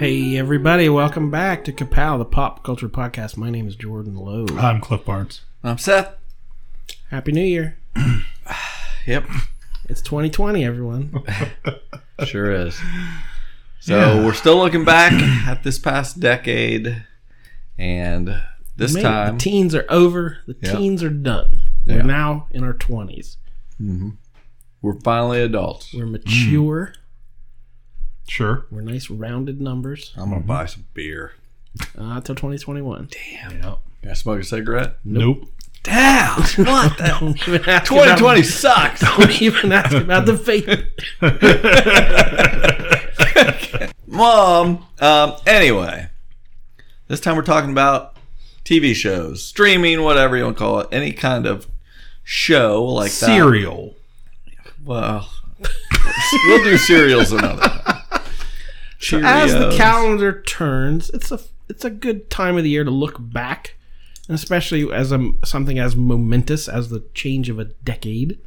Hey everybody, welcome back to Kapow, the pop culture podcast. My name is Jordan Lowe. I'm Cliff Barnes. I'm Seth. Happy New Year. Yep, It's 2020, everyone. sure is. So Yeah. we're still looking back at this past decade, and this Man, time the teens are over. The Yep. teens are done. Yeah. We're now in our 20s. Mm-hmm. we're finally adults. We're mature. Sure. We're nice rounded numbers. I'm gonna buy some beer. Uh, until 2021. Damn. Yep. Can I smoke a cigarette? Nope. Damn. What the? Don't even ask 2020 sucks. Don't even ask about the vape. Mom. Um. Anyway, this time we're talking about TV shows, streaming, whatever you want to call it, any kind of show like that. Cereal. Well, we'll do cereals another time. As the calendar turns, it's a it's a good time of the year to look back, and especially as a something as momentous as the change of a decade.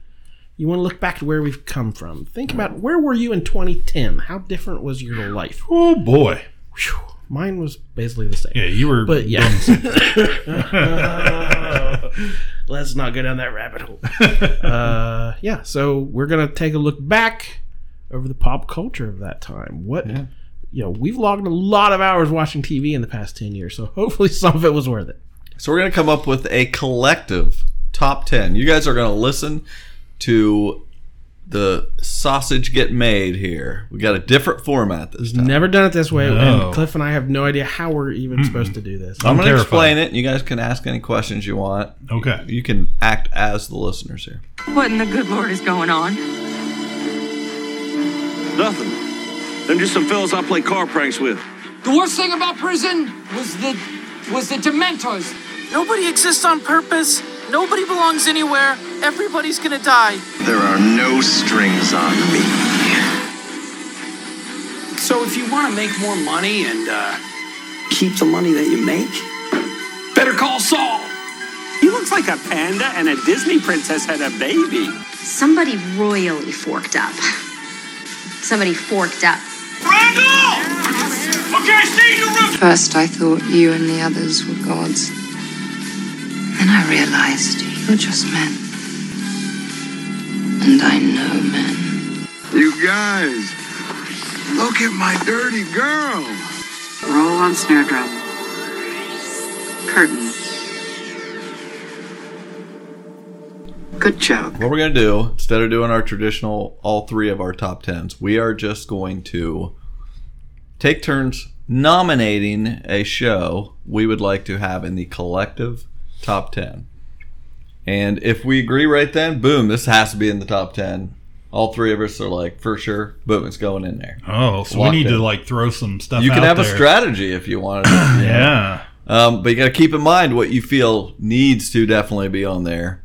You want to look back to where we've come from. Think about where were you in 2010? How different was your life? Oh boy. Whew, mine was basically the same. Yeah, you were. But yeah. doing Let's not go down that rabbit hole. uh, yeah, so we're gonna take a look back over the pop culture of that time. What Yeah. You know, we've logged a lot of hours watching TV in the past ten years, so hopefully some of it was worth it. So we're going to come up with a collective top 10. You guys are going to listen to the sausage get made here. We got a different format this time. Never done it this way, No. and Cliff and I have no idea how we're even supposed to do this. I'm going to explain it. You guys can ask any questions you want. okay. You can act as the listeners here. What in the good Lord is going on? Nothing. Them just some fellas I play car pranks with. The worst thing about prison was the was the Dementors. Nobody exists on purpose. Nobody belongs anywhere. Everybody's gonna die. There are no strings on me. So if you want to make more money and uh, keep the money that you make. better call Saul. He looks like a panda and a Disney princess had a baby. Somebody royally forked up. Somebody forked up. Okay, stay in your room. First, I thought you and the others were gods. Then I realized you're just men. And I know men. You guys, look at my dirty girl. Roll on snare drum. Curtain. Good joke. What we're going to do, instead of doing our traditional, all three of our top tens, we are just going to take turns nominating a show we would like to have in the collective top 10. And if we agree right then, boom, this has to be in the top 10. All three of us are like, for sure, boom, it's going in there. Oh, so Locked we need in. to like throw some stuff. You can out have a strategy if you want. you. Yeah. Um, but you got to keep in mind what you feel needs to definitely be on there.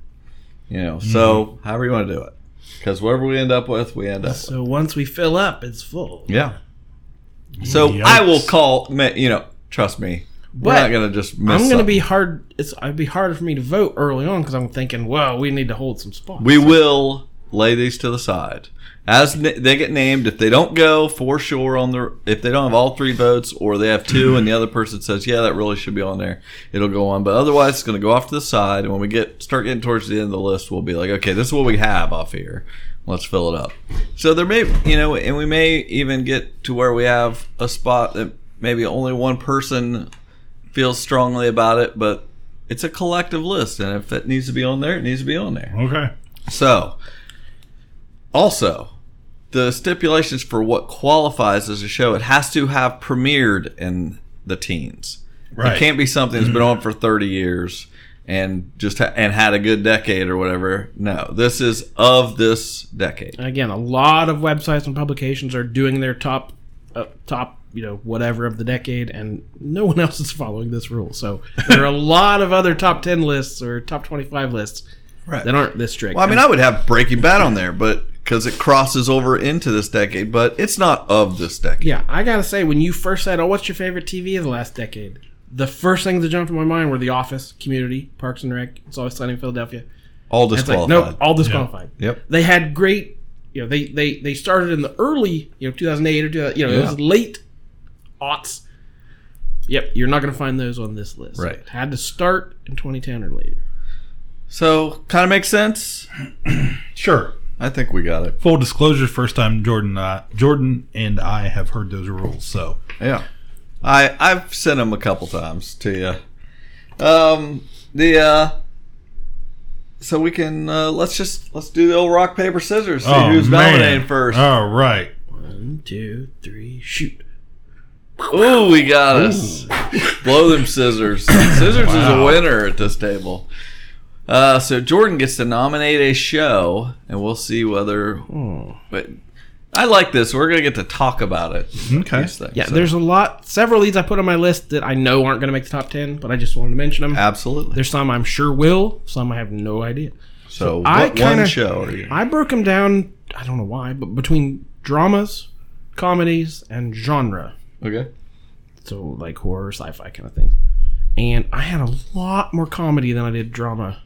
You know, so Mm-hmm. however you want to do it. Because whatever we end up with, we end up with. So once we fill up, it's full. Yeah. So Yikes. I will call. You know, trust me. We're But not gonna just. Miss I'm going to something. be hard. It's it'd be harder for me to vote early on because I'm thinking, well, we need to hold some spots. We will lay these to the side as they get named. If they don't go for sure on the, if they don't have all three votes or they have two, and the other person says, "Yeah, that really should be on there," it'll go on. But otherwise, it's going to go off to the side. And when we get start getting towards the end of the list, we'll be like, "Okay, this is what we have off here. Let's fill it up." So there may, you know, and we may even get to where we have a spot that maybe only one person feels strongly about it, but it's a collective list, and if it needs to be on there, it needs to be on there. Okay. So, also, the stipulations for what qualifies as a show, it has to have premiered in the teens. Right. It can't be something that's been on for 30 years and just ha- and had a good decade or whatever. No, this is of this decade. Again, a lot of websites and publications are doing their top, uh, top you know whatever of the decade, and no one else is following this rule. So there are a lot of other top ten lists or top twenty five lists Right. that aren't this strict. Well, I mean, I would have Breaking Bad on there, but because it crosses over into this decade, but it's not of this decade. Yeah, I gotta say, when you first said, "Oh, what's your favorite TV of the last decade?" The first things that jumped in my mind were The Office, Community, Parks and Rec. It's always sunny in Philadelphia. All disqualified. Like, nope, all disqualified. Yep. They had great. You know, they they they started in the early, you know, 2008 or 2000, you know, it was late aughts. Yep, you're not going to find those on this list. Right. It had to start in 2010 or later. So, kind of makes sense. Sure. I think we got it. Full disclosure: first time Jordan, uh, Jordan and I have heard those rules. So Yeah. I I've sent them a couple times to you. Um, the uh, so we can uh, let's just let's do the old rock paper scissors. See Oh, who's man. nominating first. All right. One, two, three, shoot. Ooh, we got us. Blow them scissors. Scissors is a winner at this table. Uh, so Jordan gets to nominate a show, and we'll see whether. But I like this. We're gonna get to talk about it. Okay. These things. Yeah, So- there's a lot, several leads I put on my list that I know aren't going to make the top 10, but I just wanted to mention them. absolutely. There's some I'm sure will, some I have no idea. So, I what kinda- one show are you? I broke them down, I don't know why, but between dramas, comedies, and genre. Okay. So, like horror, sci fi kind of things. And I had a lot more comedy than I did drama.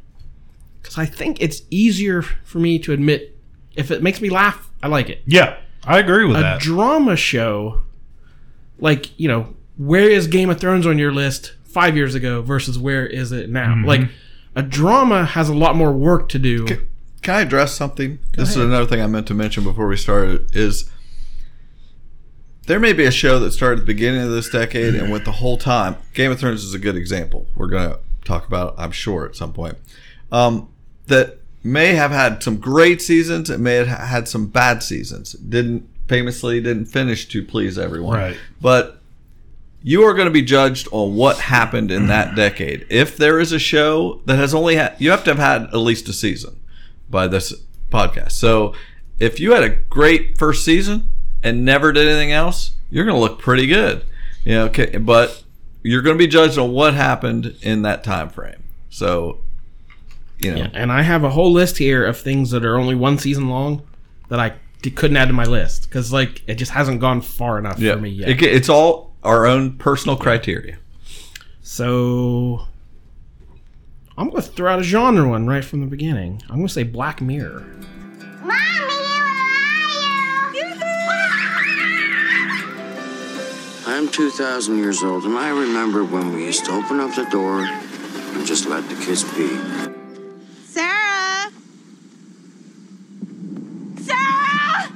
Because I think it's easier for me to admit if it makes me laugh, I like it. Yeah, I agree with that. a that. drama show, like you know, where is Game of Thrones on your list five years ago versus where is it now? Mm-hmm. Like a drama has a lot more work to do. Can I address something? this ahead. is another thing I meant to mention before we started. Is there may be a show that started at the beginning of this decade and went the whole time. Game of Thrones is a good example. We're going to talk about, it, I'm sure, at some point. Um, that may have had some great seasons. It may have had some bad seasons. Didn't famously didn't finish to please everyone. Right. But you are going to be judged on what happened in that decade. If there is a show that has only had, you have to have had at least a season by this podcast. So if you had a great first season and never did anything else, you're going to look pretty good. You know, okay, but you're going to be judged on what happened in that time frame. So, you know, Yeah, and I have a whole list here of things that are only one season long that I d- couldn't add to my list because like it just hasn't gone far enough yeah, for me yet. It, it's all our own personal criteria. so I'm going to throw out a genre one right from the beginning. I'm going to say Black Mirror. Mommy! I'm 2,000 years old, and I remember when we used to open up the door and just let the kids be. Sarah! Sarah!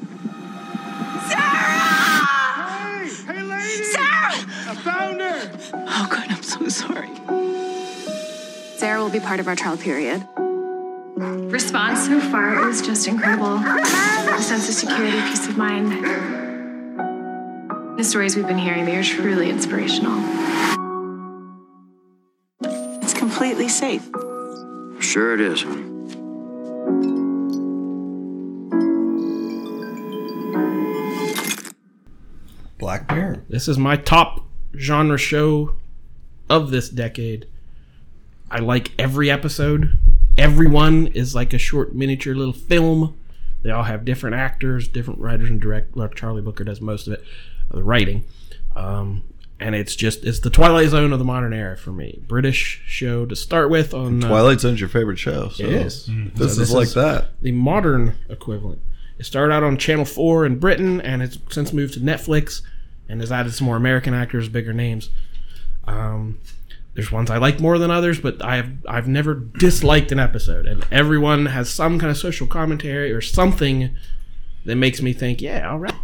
Sarah! Hey, hey, lady! Sarah! I found her! Oh, God, I'm so sorry. Sarah will be part of our trial period. Response so far is just incredible. A sense of security, peace of mind. The stories we've been hearing, they are truly inspirational. It's completely safe. Sure it is, honey. Black Mirror. This is my top genre show of this decade. I like every episode. Everyone is like a short miniature little film. They all have different actors, different writers and direct. Well, Charlie Brooker does most of it, uh, the writing. Um, and it's just it's the Twilight Zone of the modern era for me. British show to start with on uh, Twilight Zone's your favorite show. So It is. This So is like that. The modern equivalent. It started out on Channel 4 in Britain and it's since moved to Netflix and has added some more American actors, bigger names. Um, there's ones I like more than others, but I've I've never disliked an episode, and everyone has some kind of social commentary or something that makes me think, yeah, all right.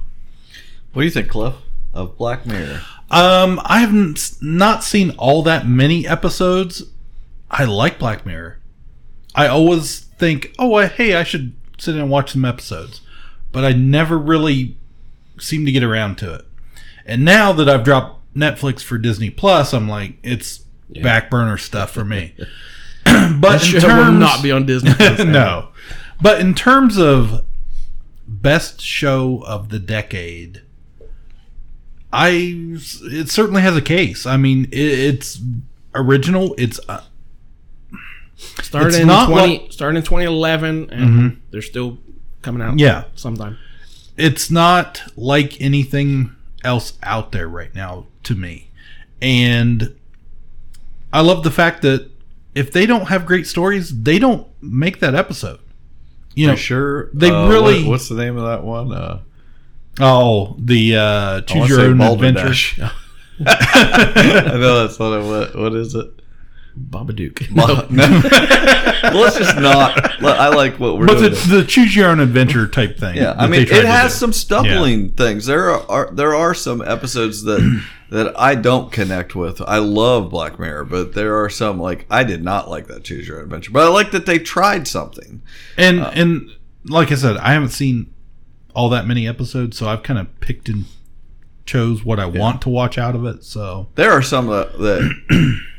What do you think, Cliff, of Black Mirror? Um, I haven't not seen all that many episodes. I like Black Mirror. I always think, oh, I, hey, I should sit and watch some episodes, but I never really seem to get around to it. And now that I've dropped Netflix for Disney Plus, I'm like, it's back burner stuff for me. but That in show will terms, not be on Disney Plus no, but in terms of best show of the decade, I it certainly has a case. I mean, it, it's original. It's uh, Started It's in not twenty. like- started in 2011, and Mhm. they're still coming out. Yeah. sometime. it's not like anything else out there right now to me. And I love the fact that if they don't have great stories, they don't make that episode. You know, For sure. They Uh, really what- what's the name of that one? Uh, Oh, the uh, I choose your own Balderdash. adventure. I know that's not it. What, what is it? Babadook. Ba- no. well, let's just not. I like what we're But doing. it's the choose your own adventure type thing. Yeah, I mean, it has do. some stumbling things. There are, are there are some episodes that that I don't connect with. I love Black Mirror, but there are some like I did not like that Choose Your Own Adventure. But I like that they tried something. And Uh, and like I said, I haven't seen all that many episodes, so I've kind of picked and chose what I want to watch out of it. So There are some that, that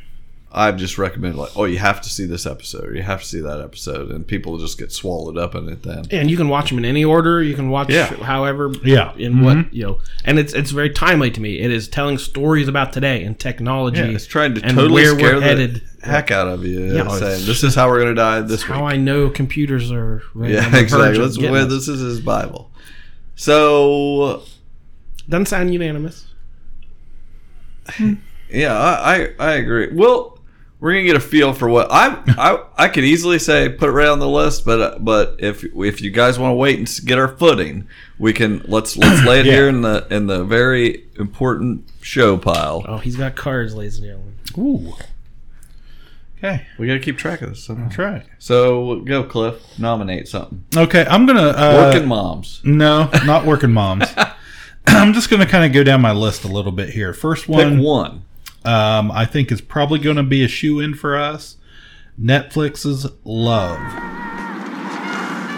I've just recommended, like, oh, you have to see this episode, or you have to see that episode, and people just get swallowed up in it. Then And you can watch them in any order. You can watch Yeah. however. Yeah. In what Mhm. you know, and it's it's very timely to me. It is telling stories about today and technology. yeah, it's trying to and totally where scare we're the headed. heck out of you, Yeah. saying this is how we're going to die this week. How I know computers are. right yeah, exactly. of That's getting where this is his Bible. So Doesn't sound unanimous. Yeah, I, I, I agree. Well, we're gonna get a feel for what I I I could easily say put it right on the list, but uh, but if if you guys want to wait and get our footing, we can let's let's lay it Yeah. here in the in the very important show pile. Oh, he's got cards, ladies and gentlemen. Ooh. Okay. We got to keep track of this. somehow. That's right. So go, Cliff. Nominate something. Okay, I'm gonna uh, Working moms. No, not working moms. I'm just gonna kind of go down my list a little bit here. First one, Pick one. Um, I think is probably going to be a shoe in for us. Netflix's Love.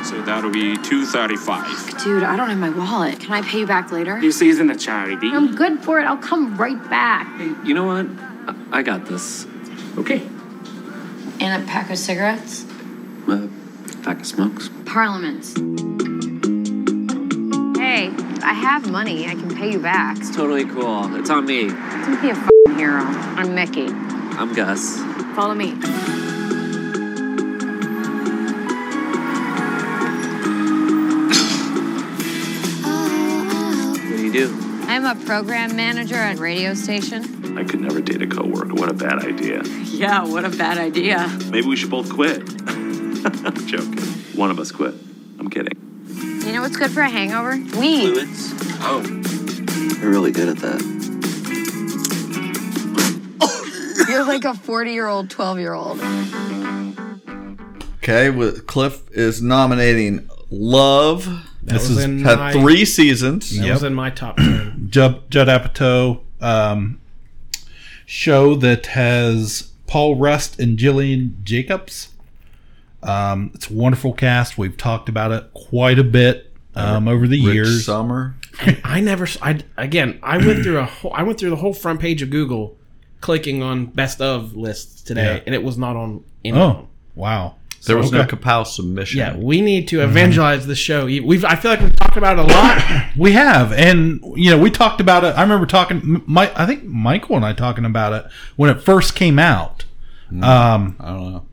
So that'll be two thirty-five. Dude, I don't have my wallet. Can I pay you back later? This isn't a charity. I'm good for it. I'll come right back. You know what? I, I got this. Okay. And a pack of cigarettes? A pack of smokes. Parliaments. Hey, I have money. I can pay you back. It's totally cool. It's on me. Don't be a f***ing hero. I'm Mickey. I'm Gus. Follow me. What do you do? I'm a program manager at a radio station. I could never date a coworker. What a bad idea. Yeah, what a bad idea. Maybe we should both quit. I'm joking. One of us quit. I'm kidding. You know what's good for a hangover? Weed. Fluids. Oh. You're really good at that. You're like a 40 year old, 12 year old. Okay, with Cliff is nominating Love. This was is had my- three seasons. That was in my top ten. Judd, Judd Apatow um, show that has Paul Rust and Gillian Jacobs. Um, it's a wonderful cast. We've talked about it quite a bit um, over the Rich years. Summer. I never. s- I again. I went through a. Whole, I went through the whole front page of Google, clicking on best of lists today, Yeah. and it was not on any. Oh, wow. There was no Okay. Kapow submission. Yeah, we need to evangelize the show. We've. I feel like we've talked about it a lot. We have, and you know, we talked about it. I remember talking. My, I think Michael and I talking about it when it first came out, um, I don't know.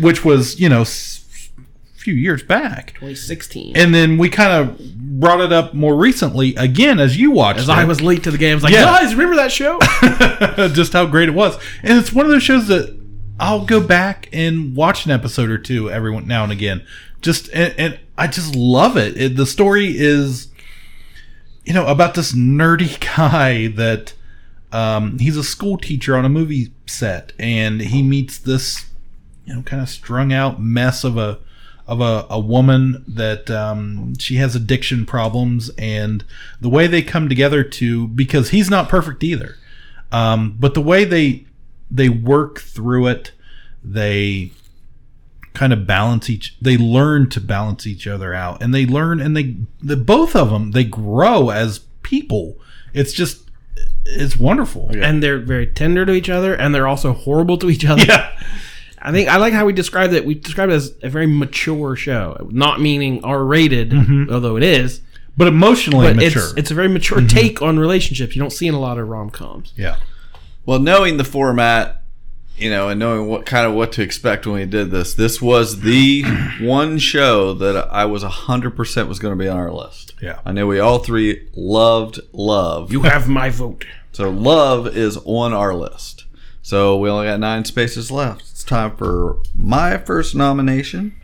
Which was you know s- a few years back. 2016. And then we kind of brought it up more recently again as you watched. As it. I was late to the game, I was like, Yeah. guys, remember that show? just how great it was. And it's one of those shows that I'll go back and watch an episode or two every now and again. Just and, and I just love it. it. The story is, you know, about this nerdy guy that um, he's a school teacher on a movie set, and he meets this, you know, kind of strung out mess of a of a, a woman that um, she has addiction problems, and the way they come together to because he's not perfect either, um, but the way they they work through it, they kind of balance each they learn to balance each other out and they learn and they the both of them they grow as people it's just it's wonderful and they're very tender to each other, and they're also horrible to each other. Yeah. I think I like how we described it. We described it as a very mature show, not meaning R rated, Mhm. although it is. but emotionally but mature. it's it's a very mature take on relationships. You don't see in a lot of rom coms. yeah. Well, knowing the format, you know, and knowing what kind of what to expect when we did this, this was the one show that I was hundred percent was going to be on our list. Yeah. I know we all three loved Love. You have my vote. So Love is on our list. So we only got nine spaces left. It's time for my first nomination.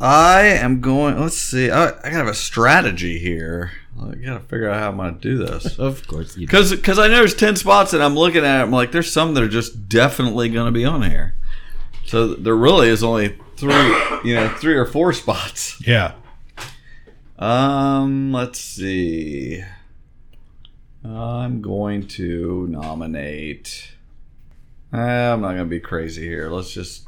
I am going. Let's see. I, I gotta have a strategy here. I gotta figure out how I'm gonna do this. Of course. Because because I know there's ten spots and I'm looking at it. I'm like, there's some that are just definitely gonna be on here. So there really is only three, you know, three or four spots. Yeah. Um, let's see. I'm going to nominate. Eh, I'm not gonna be crazy here. Let's just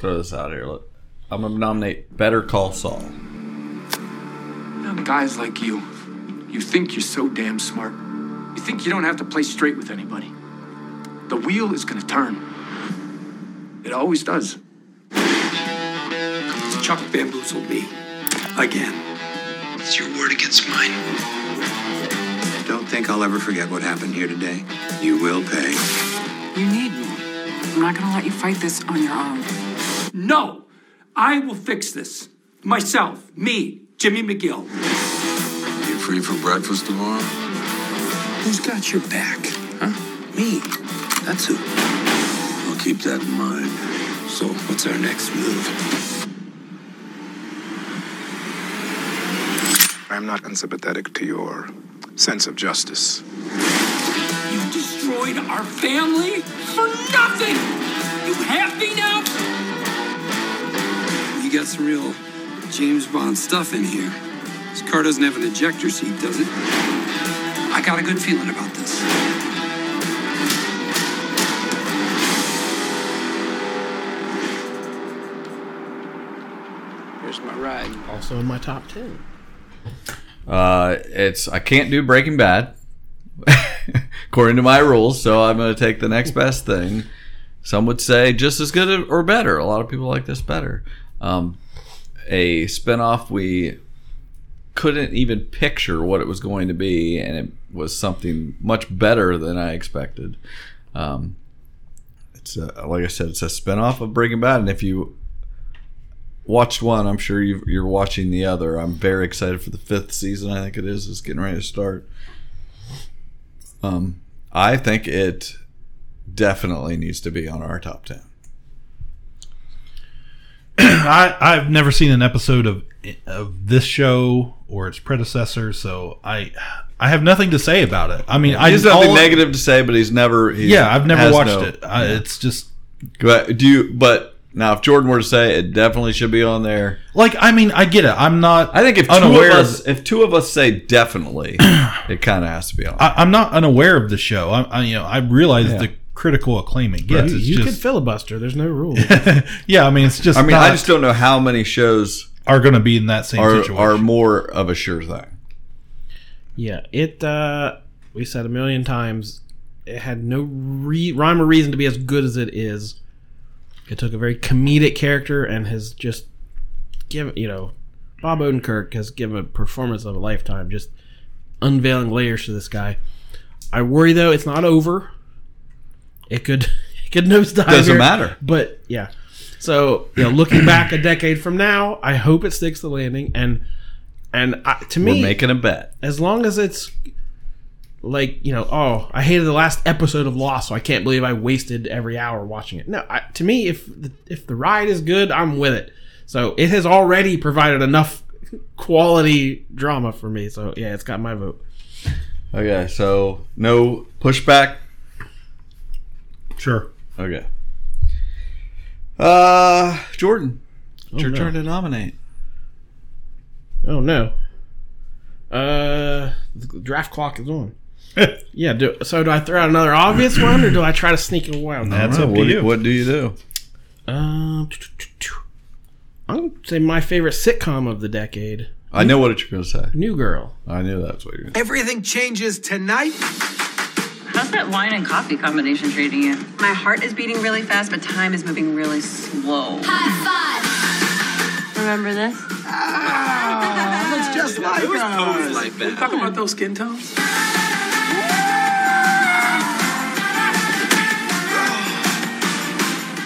throw this out here. Let- I'm gonna nominate Better Call Saul. You know, guys like you, you think you're so damn smart. You think you don't have to play straight with anybody. The wheel is gonna turn. It always does. Chuck bamboozled me. Again. It's your word against mine. Don't think I'll ever forget what happened here today. You will pay. You need me. I'm not gonna let you fight this on your own. No! I will fix this. Myself. Me. Jimmy McGill. You free for breakfast tomorrow? Who's got your back? Huh? Me. That's who. I'll keep that in mind. So, what's our next move? I'm not unsympathetic to your sense of justice. You destroyed our family for nothing! You happy now? You got some real James Bond stuff in here. This car doesn't have an ejector seat, does it? I got a good feeling about this. Here's my ride. Also in my top ten. Uh, it's I can't do Breaking Bad according to my rules, so I'm going to take the next best thing. Some would say just as good or better. A lot of people like this better. Um, a spinoff we couldn't even picture what it was going to be, and it was something much better than I expected. Um, it's a, like I said, it's a spinoff of Breaking Bad, and if you watched one, I'm sure you you're watching the other. I'm very excited for the fifth season. I think it is. It's getting ready to start. Um, I think it definitely needs to be on our top ten. I I've never seen an episode of of this show or its predecessor, so I I have nothing to say about it. I mean, I He's nothing all- negative to say, but he's never. He's, Yeah, I've never watched no- it. I, it's just But do you? But now, if Jordan were to say it, definitely should be on there. like I mean, I get it. I'm not. I think if two unaware of of- us, if two of us say definitely, it kind of has to be on. I, I'm not unaware of the show. I, I you know I realize Yeah. the critical acclaim it gets. you It's you just, could filibuster. There's no rule. yeah, I mean, it's just. I mean, not, I just don't know how many shows are going to be in that same are situation. are more of a sure thing. Yeah, it. uh We said a million times. It had no re- rhyme or reason to be as good as it is. It took a very comedic character and has just given. You know, Bob Odenkirk has given a performance of a lifetime, just unveiling layers to this guy. I worry though, it's not over. It could. It could nosedive. Doesn't here, matter. But yeah. So you know, looking back a decade from now, I hope it sticks the landing. And and I, to me, We're making a bet. as long as it's like you know oh i hated the last episode of lost so i can't believe i wasted every hour watching it no I, to me if the, if the ride is good i'm with it so it has already provided enough quality drama for me so yeah it's got my vote Okay, so no pushback. Sure. Okay. Uh, Jordan, it's Oh, your no. turn to nominate. oh no uh the draft clock is on yeah do, so do i throw out another obvious one or do i try to sneak it wild card? That's up to what, you. what do you do? Um, I'm gonna say my favorite sitcom of the decade, I know what you're going to say. New Girl. I knew that's what you're going to say. Everything changes tonight. How's that wine and coffee combination treating you? My heart is beating really fast, but time is moving really slow. High five! Remember this? Ah, let's just like It was us. posed like that. Talk about those skin tones.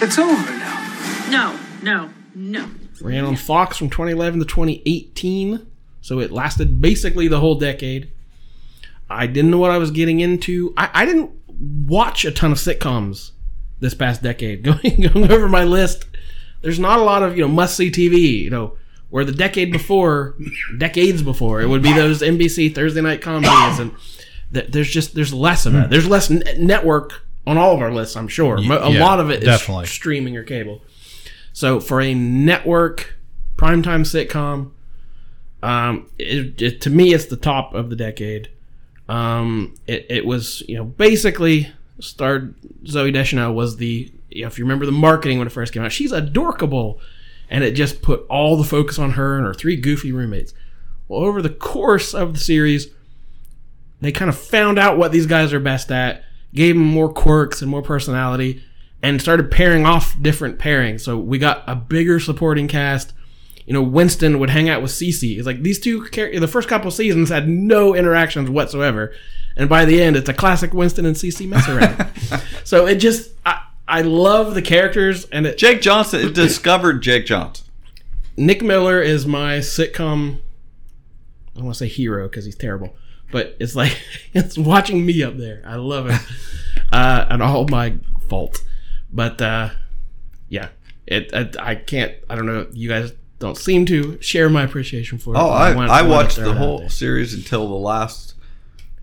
It's over now. No, no, no. Ran on Fox from 2011 to 2018, so it lasted basically the whole decade. I didn't know what I was getting into. I, I didn't watch a ton of sitcoms this past decade. Going going over my list, there's not a lot of you know must see TV. You know, where the decade before, decades before, it would be those NBC Thursday night comedies, and th- there's just there's less of that. There's less n- network on all of our lists. I'm sure a yeah, lot of it is definitely. streaming or cable. So for a network primetime sitcom, um, it, it, to me, it's the top of the decade. Um, it, it was, you know, basically starred Zooey Deschanel was the, you know, if you remember the marketing when it first came out, she's adorkable. And it just put all the focus on her and her three goofy roommates. Well, over the course of the series, they kind of found out what these guys are best at, gave him more quirks and more personality, and started pairing off different pairings. So we got a bigger supporting cast. You know, Winston would hang out with Cece. It's like these two, char- the first couple seasons had no interactions whatsoever, and by the end, it's a classic Winston and Cece mess around. so it just, I, I love the characters, and it, Jake Johnson it discovered Jake Johnson. Nick Miller is my sitcom. I don't want to say hero because he's terrible, but it's like it's watching me up there. I love it, uh, and all my fault. But uh, yeah, it, it. I can't. I don't know. You guys don't seem to share my appreciation for it. Oh, I, want- I watched the whole series until the last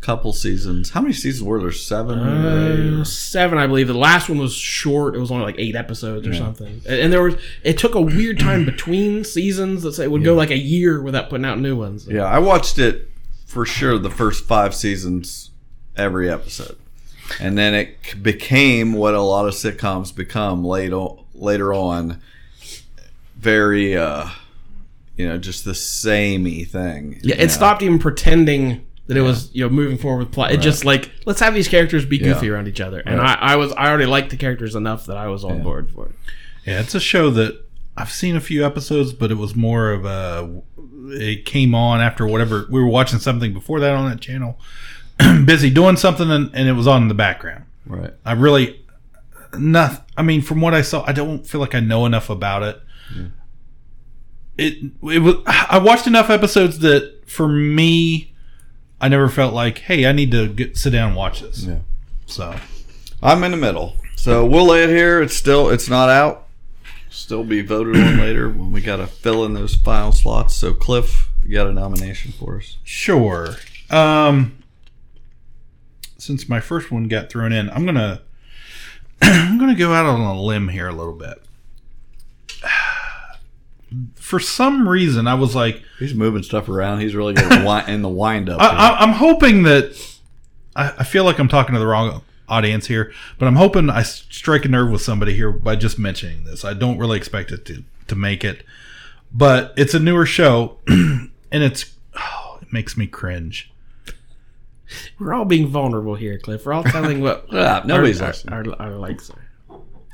couple seasons. How many seasons were there? Seven. Uh, seven, I believe. The last one was short. It was only like eight episodes or Yeah. something. And and there was. It took a weird time between seasons. Let's say it would go like a year without putting out new ones. Yeah, I watched it for sure the first five seasons, every episode, and then it became what a lot of sitcoms become late o- later on. Very, uh, you know, just the samey thing. Yeah, it know? stopped even pretending that it was you know moving forward with plot. It Right. just like let's have these characters be goofy Yeah. around each other, and Right. I, I was I already liked the characters enough that I was on board for it. Yeah, it's a show that I've seen a few episodes, but it was more of a. It came on after whatever we were watching something before that on that channel, busy doing something, and, and it was on in the background. Right. I really, not. I mean, from what I saw, I don't feel like I know enough about it. It it was. I watched enough episodes that for me, I never felt like, hey, I need to get sit down and watch this. Yeah. So I'm in the middle, so we'll lay it here. It's still it's not out. Still be voted on later when we got to fill in those final slots. So Cliff, you got a nomination for us? Sure. Um, since my first one got thrown in, I'm gonna I'm gonna go out on a limb here a little bit. For some reason, I was like, He's moving stuff around. He's really good in the wind up. I, I, I'm hoping that I, I feel like I'm talking to the wrong audience here, but I'm hoping I strike a nerve with somebody here by just mentioning this. I don't really expect it to to make it, but it's a newer show, and it's oh, it makes me cringe. We're all being vulnerable here, Cliff. We're all telling what Yeah, nobody's our, listening. our, our, our likes are.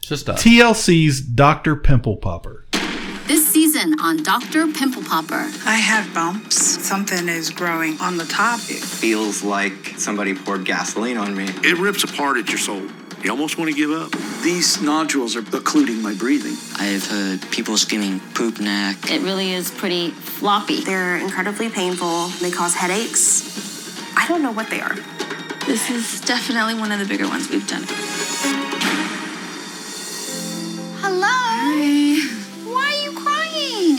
Just us. TLC's Dr. Pimple Popper. This season on Dr. Pimple Popper. I have bumps. Something is growing on the top. It feels like somebody poured gasoline on me. It rips apart at your soul. You almost want to give up. These nodules are occluding my breathing. I have heard people screaming poop neck. It really is pretty floppy. They're incredibly painful. They cause headaches. I don't know what they are. This is definitely one of the bigger ones we've done. Hello? Why are you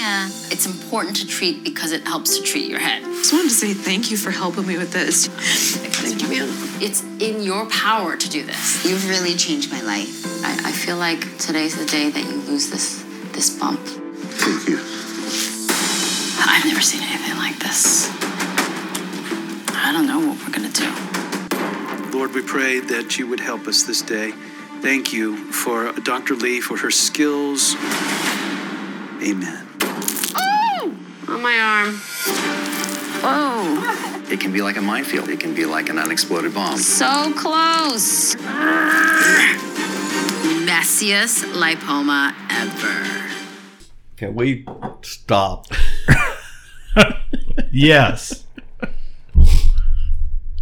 crying? Uh, It's important to treat because it helps to treat your head. I just wanted to say thank you for helping me with this. Thank you. It's in your power to do this. You've really changed my life. I, I feel like today's the day that you lose this this bump. Thank you. I've never seen anything like this. I don't know what we're gonna do. Lord, we pray that you would help us this day. Thank you for Dr. Lee for her skills. Amen. On my arm. Whoa. It can be like a minefield. It can be like an unexploded bomb. So close. Messiest lipoma ever. Can we stop? Yes.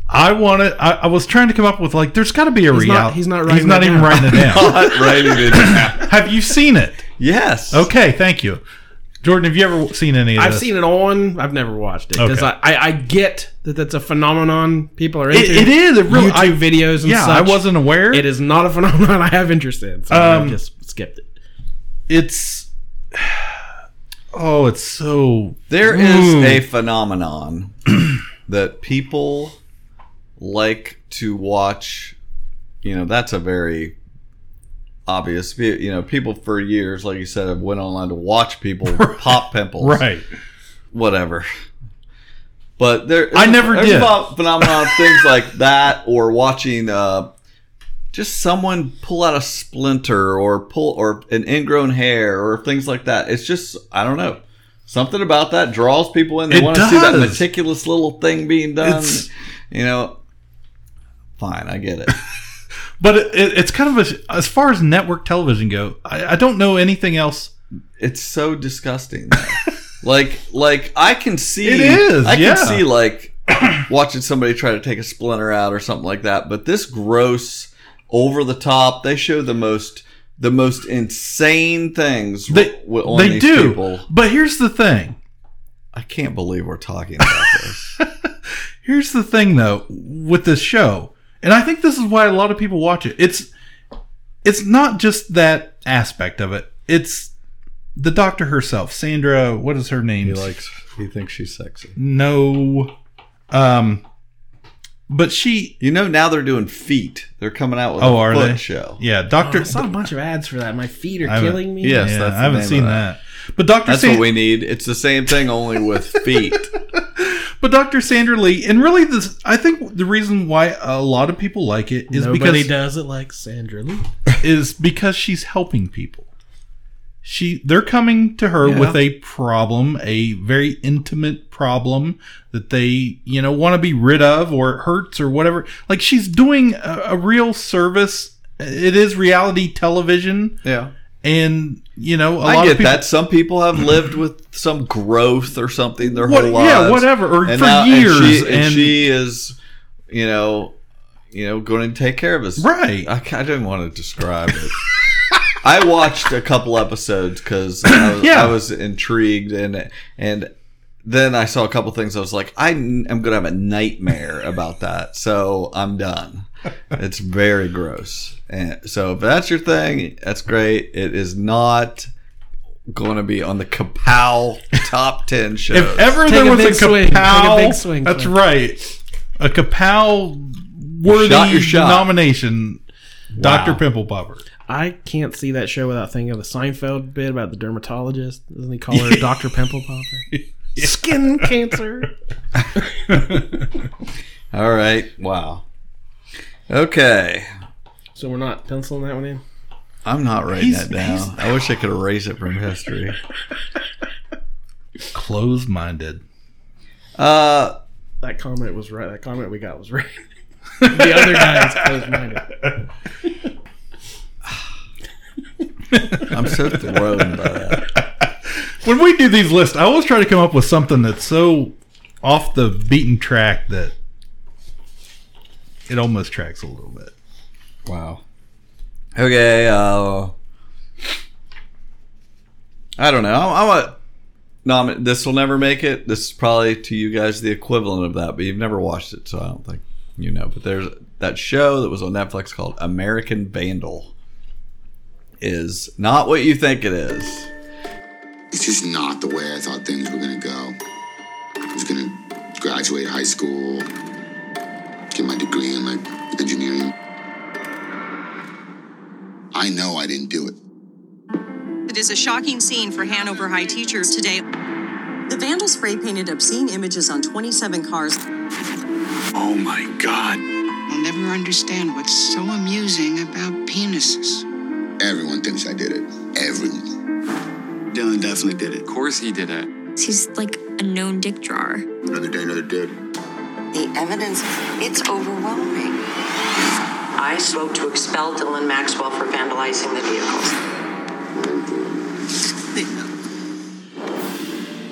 I wanted. I, I was trying to come up with like. There's got to be a He's not- reality. he's not writing. He's not that even down. writing it down. Not writing it down. Have you seen it? Yes. Okay. Thank you, Jordan. Have you ever seen any of I've this? seen it on. I've never watched it because Okay. I, I, I get that that's a phenomenon people are It- into. it is. It really- YouTube I- videos and yeah, such. I wasn't aware. It is not a phenomenon I have interest in, so I Um, just skipped it. It's. Oh, it's so. There is Mm. a phenomenon that people like to watch. You know, that's a very obvious. You know, people for years, like you said, have went online to watch people pop pimples. Right. Whatever. But there, I never there's did. a phenomenon of things like that, or watching uh, just someone pull out a splinter, or pull, or an ingrown hair, or things like that. It's just I don't know. Something about that draws people in. They It want to see that does. meticulous little thing being done. It's- you know, fine, I get it. But it, it, it's kind of a, as far as network television go. I, I don't know anything else. It's so disgusting. like, like I can see. It is, I yeah. can see like watching somebody try to take a splinter out or something like that. But this gross, over the top. They show the most, the most insane things. They, w- they do. People. But here's the thing. I can't believe we're talking about this. Here's the thing though with this show. And I think this is why a lot of people watch it. It's it's not just that aspect of it. It's the doctor herself, Sandra, what is her name? he likes. He thinks she's sexy. No. Um but she You know, now they're doing feet. They're coming out with Oh, a are foot they? show. Yeah, Oh, Doctor I saw a bunch of ads for that. My feet are killing me. Yes, Yeah, that's I haven't seen that. that. But Dr. That's San- what we need. It's the same thing, only with feet. But Dr. Sandra Lee, and really this I think the reason why a lot of people like it is Nobody because does it like Sandra Lee. is because she's helping people. She they're coming to her Yeah. with a problem, a very intimate problem that they, you know, want to be rid of or it hurts or whatever. Like she's doing a, a real service. It is reality television. Yeah. And you know, a I lot get of people, that. Some people have lived with some growth or something their What- whole lives. yeah, whatever, or And for and years, she, and, and- she is, you know, you know, going to take care of us. Right. I, I didn't want to describe it. I watched a couple episodes because I, was- Yeah. I was intrigued and and then I saw a couple things. I was like, I am going to have a nightmare about that, so I'm done. It's very gross. And so if that's your thing, that's great. It is not going to be on the Kapow top ten shows. If ever Take there a was a big swing. Take a Kapow, big swing, that's Clint. right, a Kapow worthy shot your shot. nomination, Doctor Wow. Pimple Popper. I can't see that show without thinking of the Seinfeld bit about the dermatologist. Doesn't he call her Doctor Pimple Popper? Skin cancer. All right. Wow. Okay. So we're not penciling that one in. I'm not writing He's- that down. I wish I could erase it from history. Closed minded. Uh, That comment was right. That comment we got was right. the other guy is closed minded. I'm so thrown by that. When we do these lists, I always try to come up with something that's so off the beaten track that it almost tracks a little bit. Wow. Okay. Uh, I don't know. I'm, I'm a. No, this will never make it. This is probably to you guys the equivalent of that, but you've never watched it, so I don't think you know. But there's that show that was on Netflix called American Vandal. Is not what you think it is. It's just not the way I thought things were gonna go. I was gonna graduate high school, get my degree in like engineering. I know I didn't do it. It is a shocking scene for Hanover High teachers today. The vandals spray painted obscene images on 27 cars. Oh my god. I'll never understand what's so amusing about penises. Everyone thinks I did it. Everyone. Dylan definitely did it. Of course he did it. He's like a known dick drawer. Another day, another dick. The evidence, it's overwhelming. I spoke to expel Dylan Maxwell for vandalizing the vehicles.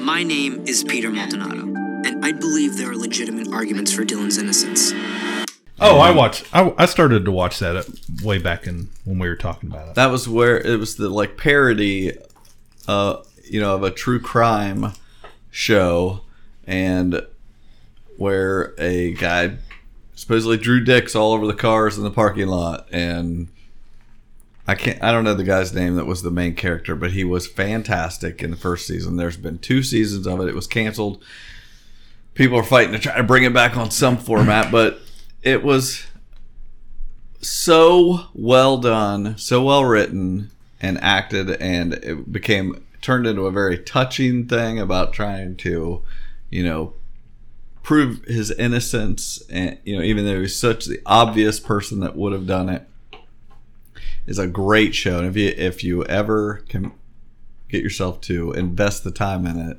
My name is Peter Maldonado, and I'd believe there are legitimate arguments for Dylan's innocence. Oh, I watched. I, I started to watch that uh, way back in when we were talking about it. That was where it was the like parody, uh, you know, of a true crime show, and where a guy supposedly drew dicks all over the cars in the parking lot, and I can't. I don't know the guy's name that was the main character, but he was fantastic in the first season. There's been two seasons of it. It was canceled. People are fighting to try to bring it back on some format, but it was so well done, so well written and acted, and it became turned into a very touching thing about trying to, you know, prove his innocence, and you know, even though he was such the obvious person that would have done it, is a great show. And if you if you ever can get yourself to invest the time in it,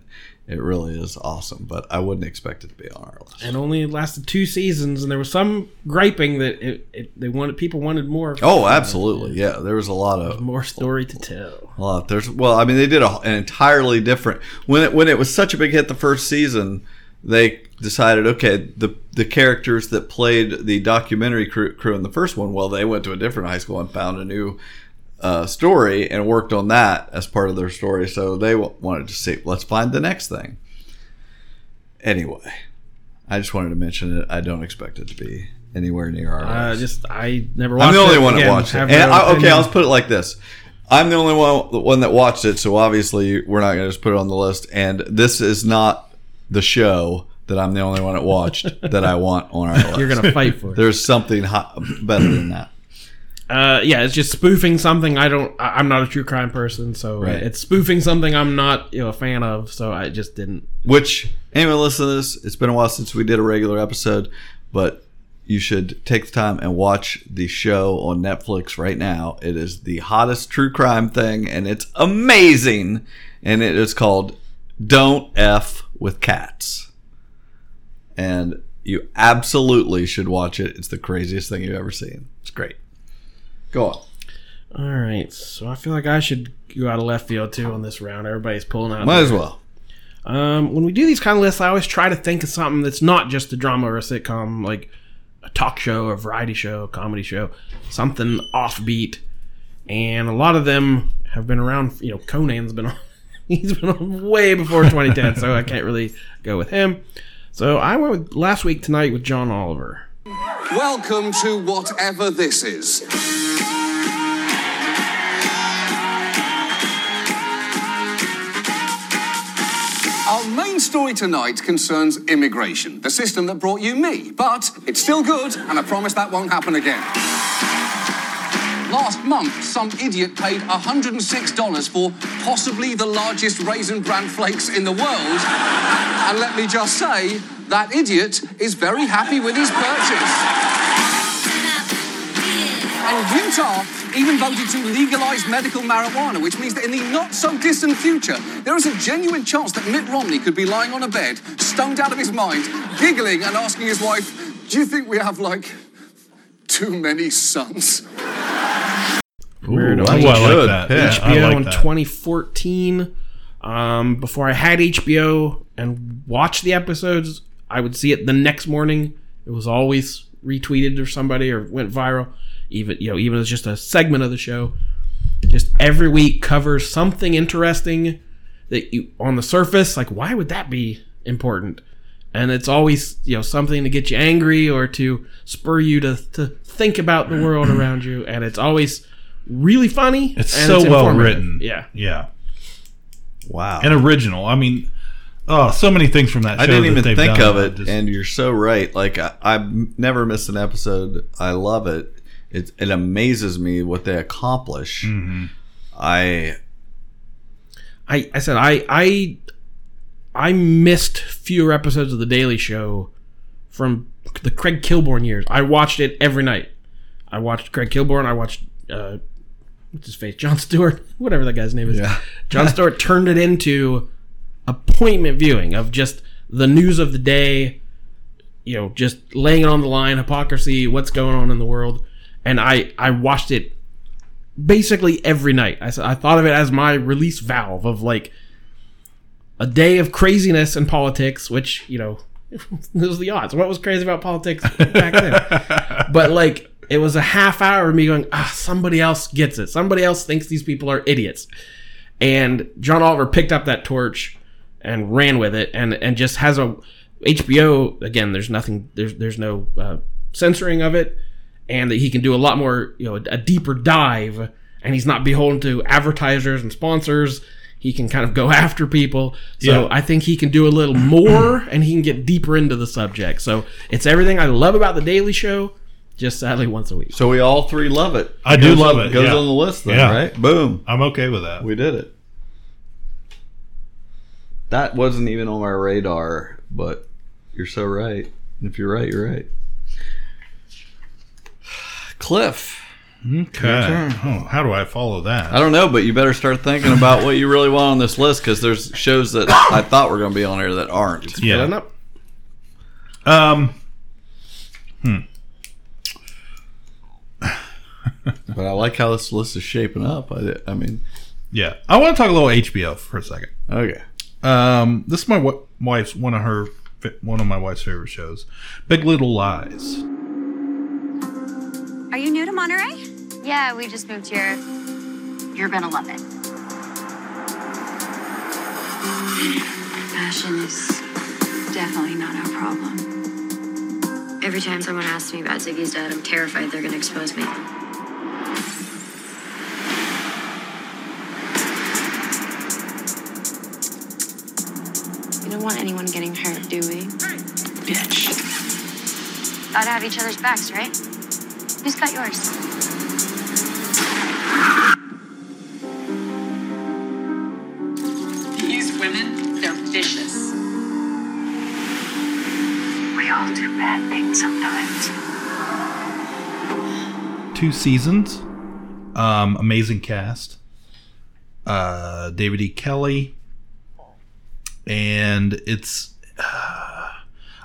it really is awesome. But I wouldn't expect it to be on our list. and only lasted two seasons, and there was some griping that it, it they wanted people wanted more. Oh, absolutely. Yeah, there was a lot of more story to tell. a lot. There's well, I mean, they did a, an entirely different when it when it was such a big hit the first season. They decided, okay, the the characters that played the documentary crew, crew in the first one, well, they went to a different high school and found a new uh, story and worked on that as part of their story. So they w- wanted to see, let's find the next thing. Anyway, I just wanted to mention it. I don't expect it to be anywhere near our Uh, list. just I never. watched I'm the only it. one that Again, watched it. And I, okay, let's put it like this: I'm the only one, the one that watched it, so obviously we're not going to just put it on the list. And this is not the show that I'm the only one that watched that I want on our list. You're gonna fight for it. There's something hot, better than that. Uh, yeah, it's just spoofing something I don't. I, I'm not a true crime person, so Right. it's spoofing something I'm not you know a fan of. So I just didn't. Which anyway, listen to this. It's been a while since we did a regular episode, but you should take the time and watch the show on Netflix right now. It is the hottest true crime thing, and it's amazing. And it is called "Don't F with Cats," and you absolutely should watch it. It's the craziest thing you've ever seen. It's great. Go on. All right, so I feel like I should go out of left field too on this round. Everybody's pulling out. Might as well. Um, when we do these kind of lists, I always try to think of something that's not just a drama or a sitcom, like a talk show, a variety show, a comedy show, something offbeat. And a lot of them have been around. You know, Conan's been on. He's been on way before 2010, so I can't really go with him. So I went with last week tonight with John Oliver. Welcome to whatever this is. Our main story tonight concerns immigration, the system that brought you me. But it's still good, and I promise that won't happen again. Last month, some idiot paid $106 for possibly the largest raisin bran flakes in the world. And let me just say, that idiot is very happy with his purchase. And Utah even voted to legalize medical marijuana, which means that in the not so distant future, there is a genuine chance that Mitt Romney could be lying on a bed, stoned out of his mind, giggling and asking his wife, Do you think we have like too many sons? Weird. Ooh, I like that. Yeah, HBO like in that. 2014. Um, before I had HBO and watched the episodes, I would see it the next morning. It was always retweeted or somebody or went viral. Even you know, even as just a segment of the show. Just every week covers something interesting that you on the surface, like why would that be important? And it's always you know something to get you angry or to spur you to to think about the world around you. And it's always really funny. It's and so well written. Yeah. Yeah. Wow. And original. I mean, oh, so many things from that show. I didn't that even they've think done of it, just- and you're so right. Like I, I've never missed an episode. I love it. It it amazes me what they accomplish. Mm-hmm. I I, I said I I I missed fewer episodes of the Daily Show from the Craig Kilborn years. I watched it every night. I watched Craig Kilborn. I watched uh, what's his face, Jon Stewart, whatever that guy's name is. Yeah. Jon Stewart turned it into appointment viewing of just the news of the day. You know, just laying it on the line, hypocrisy, what's going on in the world, and I I watched it basically every night. I, I thought of it as my release valve of like a day of craziness in politics, which, you know, it was the odds. What was crazy about politics back then? but like, it was a half hour of me going, ah, somebody else gets it. Somebody else thinks these people are idiots. And John Oliver picked up that torch and ran with it, and and just has a HBO again. There's nothing. There's there's no uh, censoring of it, and that he can do a lot more. You know, a, a deeper dive, and he's not beholden to advertisers and sponsors. He can kind of go after people. So Yeah. I think he can do a little more, and he can get deeper into the subject. So it's everything I love about the Daily Show. Just sadly once a week. So we all three love it. I do Goes love on- it. Goes yeah. on the list then, Yeah. right? Boom. I'm okay with that. We did it. That wasn't even on my radar, but you're so right. If you're right, you're right. Cliff. Okay. Oh, how do I follow that? I don't know, but you better start thinking about what you really want on this list because there's shows that I thought were going to be on here that aren't. Yeah. Um. Hmm. But I like how this list is shaping up. I, I mean, Yeah, I want to talk a little HBO for a second. Okay. Um, this is my wa- wife's one of her one of my wife's favorite shows, Big Little Lies. Are you new to Monterey? Yeah, we just moved here. You're gonna love it. Fashion is definitely not our problem. Every time someone asks me about Ziggy's dad, I'm terrified they're gonna expose me. Anyone getting hurt, do we? Bitch. Gotta have each other's backs, right? Who's got yours? These women, they're vicious. We all do bad things sometimes. Two seasons, um, amazing cast. Uh, David E. Kelley, and it's.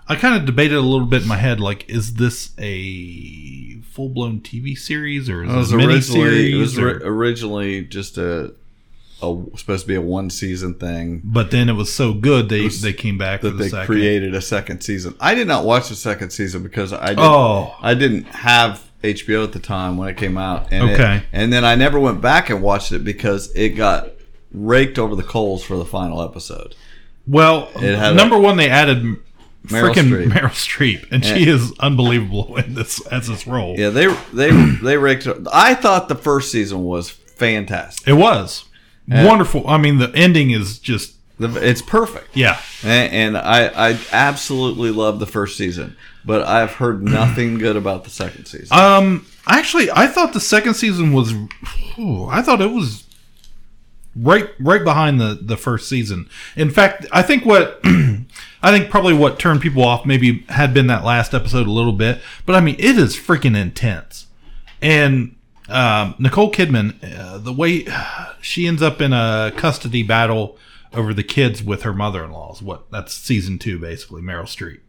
I kind of debated a little bit in my head, like, is this a full blown TV series or is it was it a mini originally it was ri- originally just a, a supposed to be a one season thing. But then it was so good they was- they came back that for the they second. created a second season. I did not watch the second season because I didn't, Oh. I didn't have HBO at the time when it came out. And it- Okay. and then I never went back and watched it because it got raked over the coals for the final episode. Well, had a- number one, they added Meryl freaking Streep. Meryl Streep, and she is unbelievable in this as this role. Yeah, they they they raked. it- I thought the first season was fantastic. It was And- wonderful. I mean, the ending is just It's perfect. Yeah. and, and I I absolutely love the first season, but I've heard nothing good about the second season. Um, actually, I thought the second season was. I thought it was right right behind the the first season. In fact, I think what I think probably what turned people off maybe had been that last episode a little bit, but I mean it is freaking intense. And um, Nicole Kidman, uh, the way she ends up in a custody battle over the kids with her mother-in-law is what that's season two basically. Meryl Streep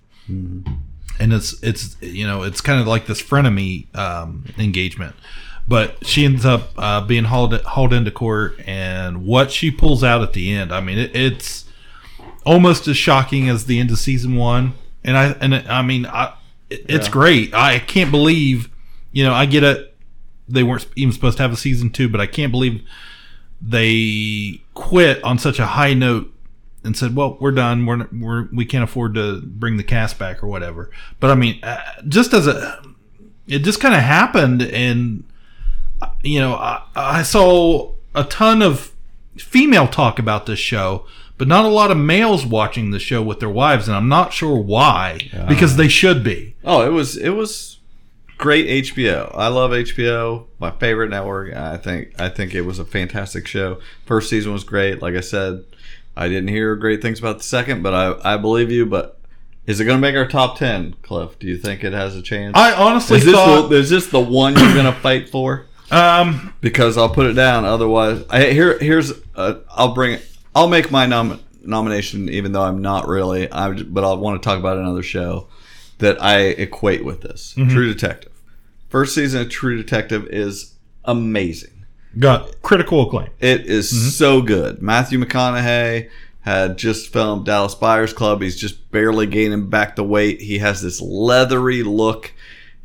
and it's it's you know it's kind of like this frenemy um, engagement but she ends up uh, being hauled hauled into court and what she pulls out at the end i mean it, it's almost as shocking as the end of season one and i and i mean I, it- it's Yeah. great i can't believe you know i get it they weren't even supposed to have a season two but i can't believe they quit on such a high note and said, "Well, we're done. We're, we're we can't afford to bring the cast back or whatever." But I mean, uh, just as a, it just kind of happened, and you know, I, I saw a ton of female talk about this show, but not a lot of males watching the show with their wives, and I'm not sure why because they should be. Oh, it was it was great HBO. I love HBO, my favorite network. I think I think it was a fantastic show. First season was great. Like I said, I didn't hear great things about the second, but I I believe you. But is it going to make our top ten, Cliff? Do you think it has a chance? I honestly is this thought- the, is this the one you're going to fight for? Um, because I'll put it down. Otherwise, I, here here's uh, I'll bring it. I'll make my nom- nomination, even though I'm not really. I but I want to talk about another show that I equate with this. Mhm. True Detective. First season of True Detective is amazing. Got critical acclaim. It is Mhm. so good. Matthew McConaughey had just filmed Dallas Buyers Club. He's just barely gaining back the weight. He has this leathery look.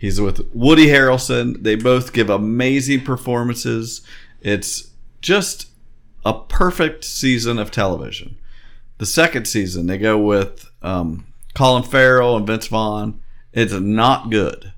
He's with Woody Harrelson. They both give amazing performances. It's just a perfect season of television. The second season, they go with um, Colin Farrell and Vince Vaughn. It's not good.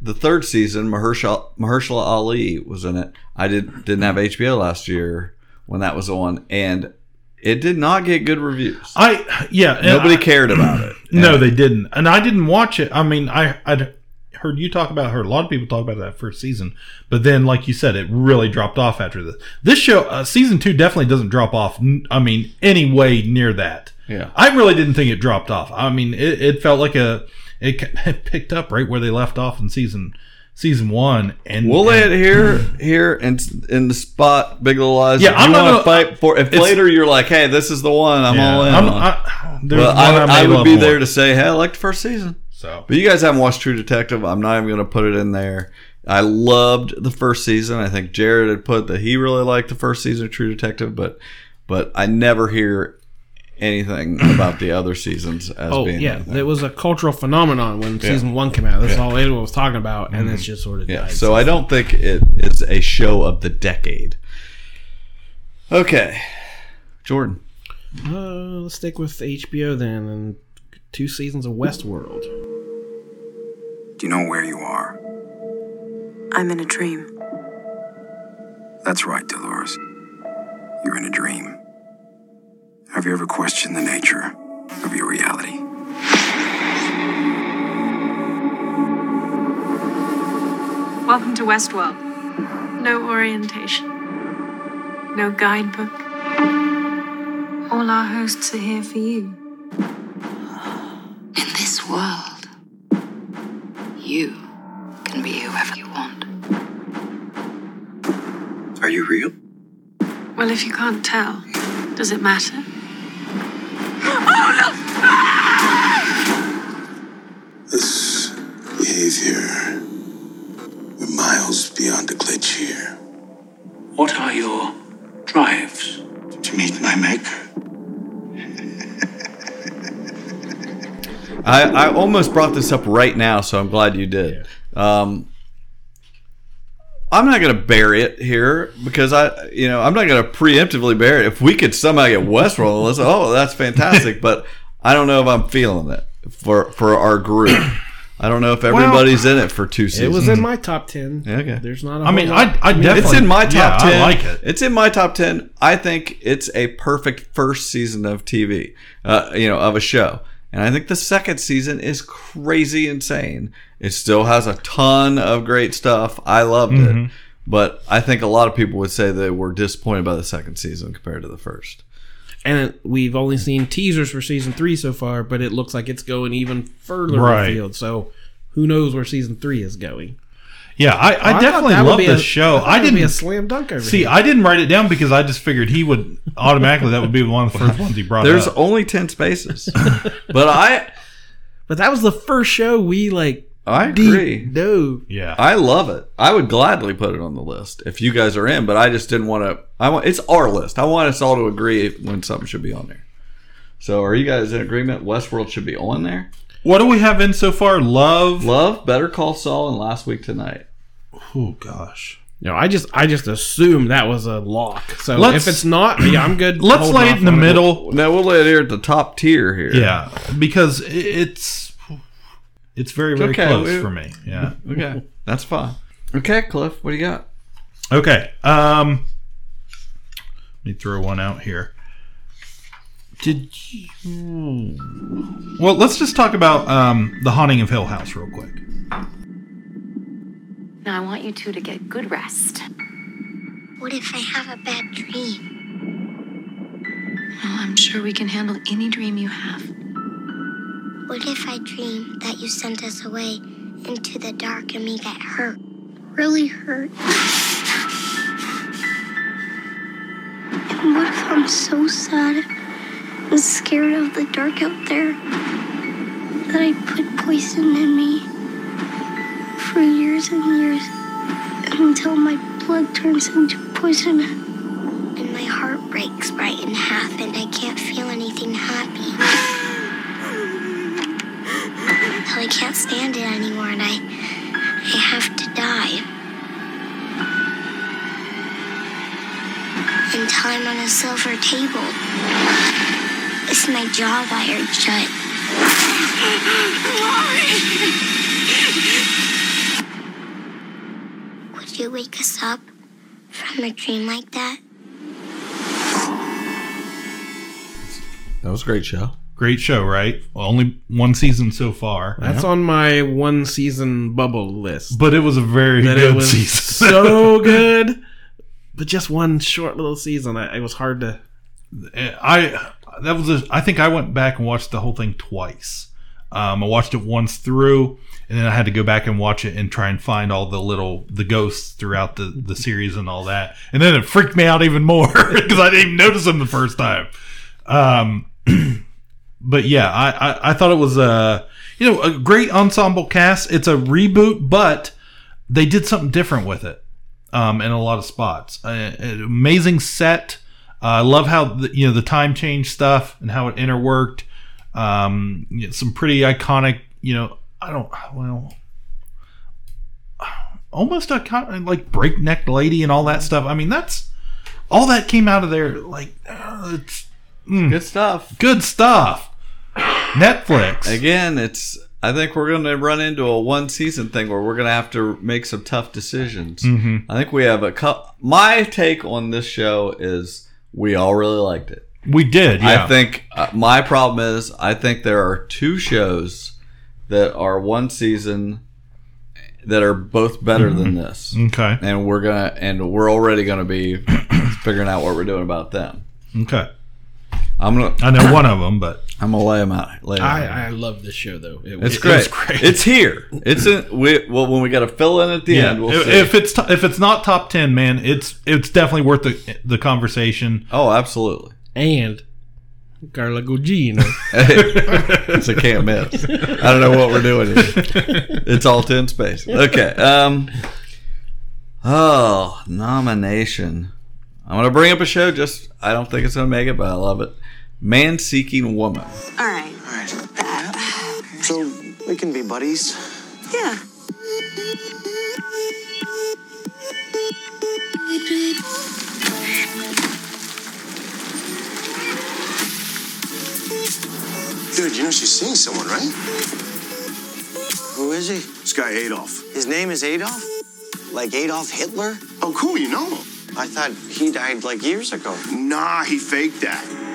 The third season, Mahershala, Mahershala Ali was in it. I did didn't have HBO last year when that was on, and it did not get good reviews. I yeah, Nobody I- cared about it. No, they didn't, and I didn't watch it. I mean, I I'd heard you talk about, heard a lot of people talk about that first season, but then, like you said, it really dropped off after this. This show, uh, season two, definitely doesn't drop off. I mean, any way near that. Yeah. I really didn't think it dropped off. I mean, it, it felt like a it, it picked up right where they left off in season season one, and We'll lay it here, here, and in the spot, Big Little Lies. Yeah, I'm not gonna- fight for. If later you're like, "Hey, this is the one," I'm Yeah, all in. I'm- on. I- well, I, I I would be more. there to say, "Hey, I liked the first season." So, but you guys haven't watched True Detective. I'm not even going to put it in there. I loved the first season. I think Jared had put that he really liked the first season of True Detective, but but I never hear anything about the other seasons as Oh being yeah, anything. it was a cultural phenomenon when Yeah. season one came out. That's Yeah. all anyone was talking about, and it's Mhm. just sort of yeah. died. So I don't think it is a show of the decade. Okay, Jordan. Uh, let's stick with HBO then, and two seasons of Westworld. Do you know where you are? I'm in a dream. That's right, Dolores. You're in a dream. Have you ever questioned the nature of your reality? Welcome to Westworld. No orientation. No guidebook. All our hosts are here for you. In this world, you can be whoever you want. Are you real? Well, if you can't tell, does it matter? This behavior, we're miles beyond a glitch here. What are your drives? To meet my maker. I, I almost brought this up right now, so I'm glad you did. Um, I'm not going to bury it here because I, you know, I'm not going to preemptively bury it. If we could somehow get Westworld, let's, oh, that's fantastic. but I don't know if I'm feeling it for for our group. I don't know if everybody's in it for two seasons. It was in my top ten. Okay. There's not. a I mean, I- I mean, definitely- It's in my top yeah, I ten. like it. It's in my top ten. I think it's a perfect first season of TV. Uh, you know, of a show. And I think the second season is crazy insane. It still has a ton of great stuff. I loved Mhm. it. But I think a lot of people would say they were disappointed by the second season compared to the first. and it, we've only seen teasers for season three so far, but it looks like it's going even further Right. afield. So who knows where season three is going? Yeah, I, oh, I, thought definitely that love be this a- show. I I didn't be a slam dunk over see. here. I didn't write it down because I just figured he would automatically. That would be one of the first ones he brought There's up. only ten spaces, but I But that was the first show we like. I deep agree. dove. Yeah, I love it. I would gladly put it on the list if you guys are in, but I just didn't want to. I want it's our list. I want us all to agree when something should be on there. So, are you guys in agreement? Westworld should be on there. What do we have in so far? Love, Love, Better Call Saul, and Last Week Tonight. Oh gosh. No, I just I just assumed that was a lock. So Let's- if it's not, yeah, I'm good. Let's holding lay it off in the on middle. Now we'll lay it here at the top tier here. Yeah, because i- it's it's very very Okay, close we- for me. Yeah. Okay, that's fine. Okay, Cliff, what do you got? Okay. Um, let me throw one out here. Did you? Well, let's just talk about um, the haunting of Hill House real quick. Now I want you two to get good rest. What if I have a bad dream? Well, I'm sure we can handle any dream you have. What if I dream that you sent us away into the dark and we get hurt? Really hurt? And what if I'm so sad and scared of the dark out there that I put poison in me for years and years until my blood turns into poison and my heart breaks right in half and I can't feel anything happy. Till I can't stand it anymore and I I have to die. And time on a silver table. Is my jaw wired shut? Why? Would you wake us up from a dream like that? That was a great show. Great show, right? Well, only one season so far. That's on my one season bubble list. But it was a very That good it was season. so good. But just one short little season. I, it was hard to. I that was a, I think I went back and watched the whole thing twice. Um, I watched it once through, and then I had to go back and watch it and try and find all the little the ghosts throughout the the series and all that. And then it freaked me out even more because I didn't even notice them the first time. Um, but yeah, I, I I thought it was a you know a great ensemble cast. It's a reboot, but they did something different with it um, in a lot of spots. Uh, an amazing set. Uh, I love how the, you know the time change stuff and how it interworked. Um, you know, some pretty iconic. You know, I don't well, almost iconic like breakneck lady and all that stuff. I mean, that's all that came out of there. Like, uh, it's mm, Good stuff. good stuff. Netflix. Again, it's. I think we're going to run into a one season thing where we're going to have to make some tough decisions. Mhm. I think we have a. cou- My take on this show is we all really liked it. We did. Yeah. I think uh, my problem is I think there are two shows that are one season that are both better than this. Okay. And we're gonna and we're already gonna be figuring out what we're doing about them. Okay. I'm gonna. I know one of them, but I'm gonna lay them out. Lay 'em out. I, I love this show though. It, It's it great. was great. It's here. It's in. We, well, when we got to fill in at the yeah. end, we'll if, see. if it's to- if it's not top ten, man, it's it's definitely worth the the conversation. oh, absolutely. and Carla Gugino. it's a can't miss. I don't know what we're doing here. It's all ten space. Okay. Um. Oh, nomination. I'm gonna bring up a show. Just I don't think it's gonna make it, but I love it. Man seeking woman. All right. So we can be buddies. Yeah. Dude, you know she's seeing someone, right? Who is he? This guy Adolf. His name is Adolf? Like Adolf Hitler? Oh, cool, you know him. I thought he died like years ago. Nah, he faked that.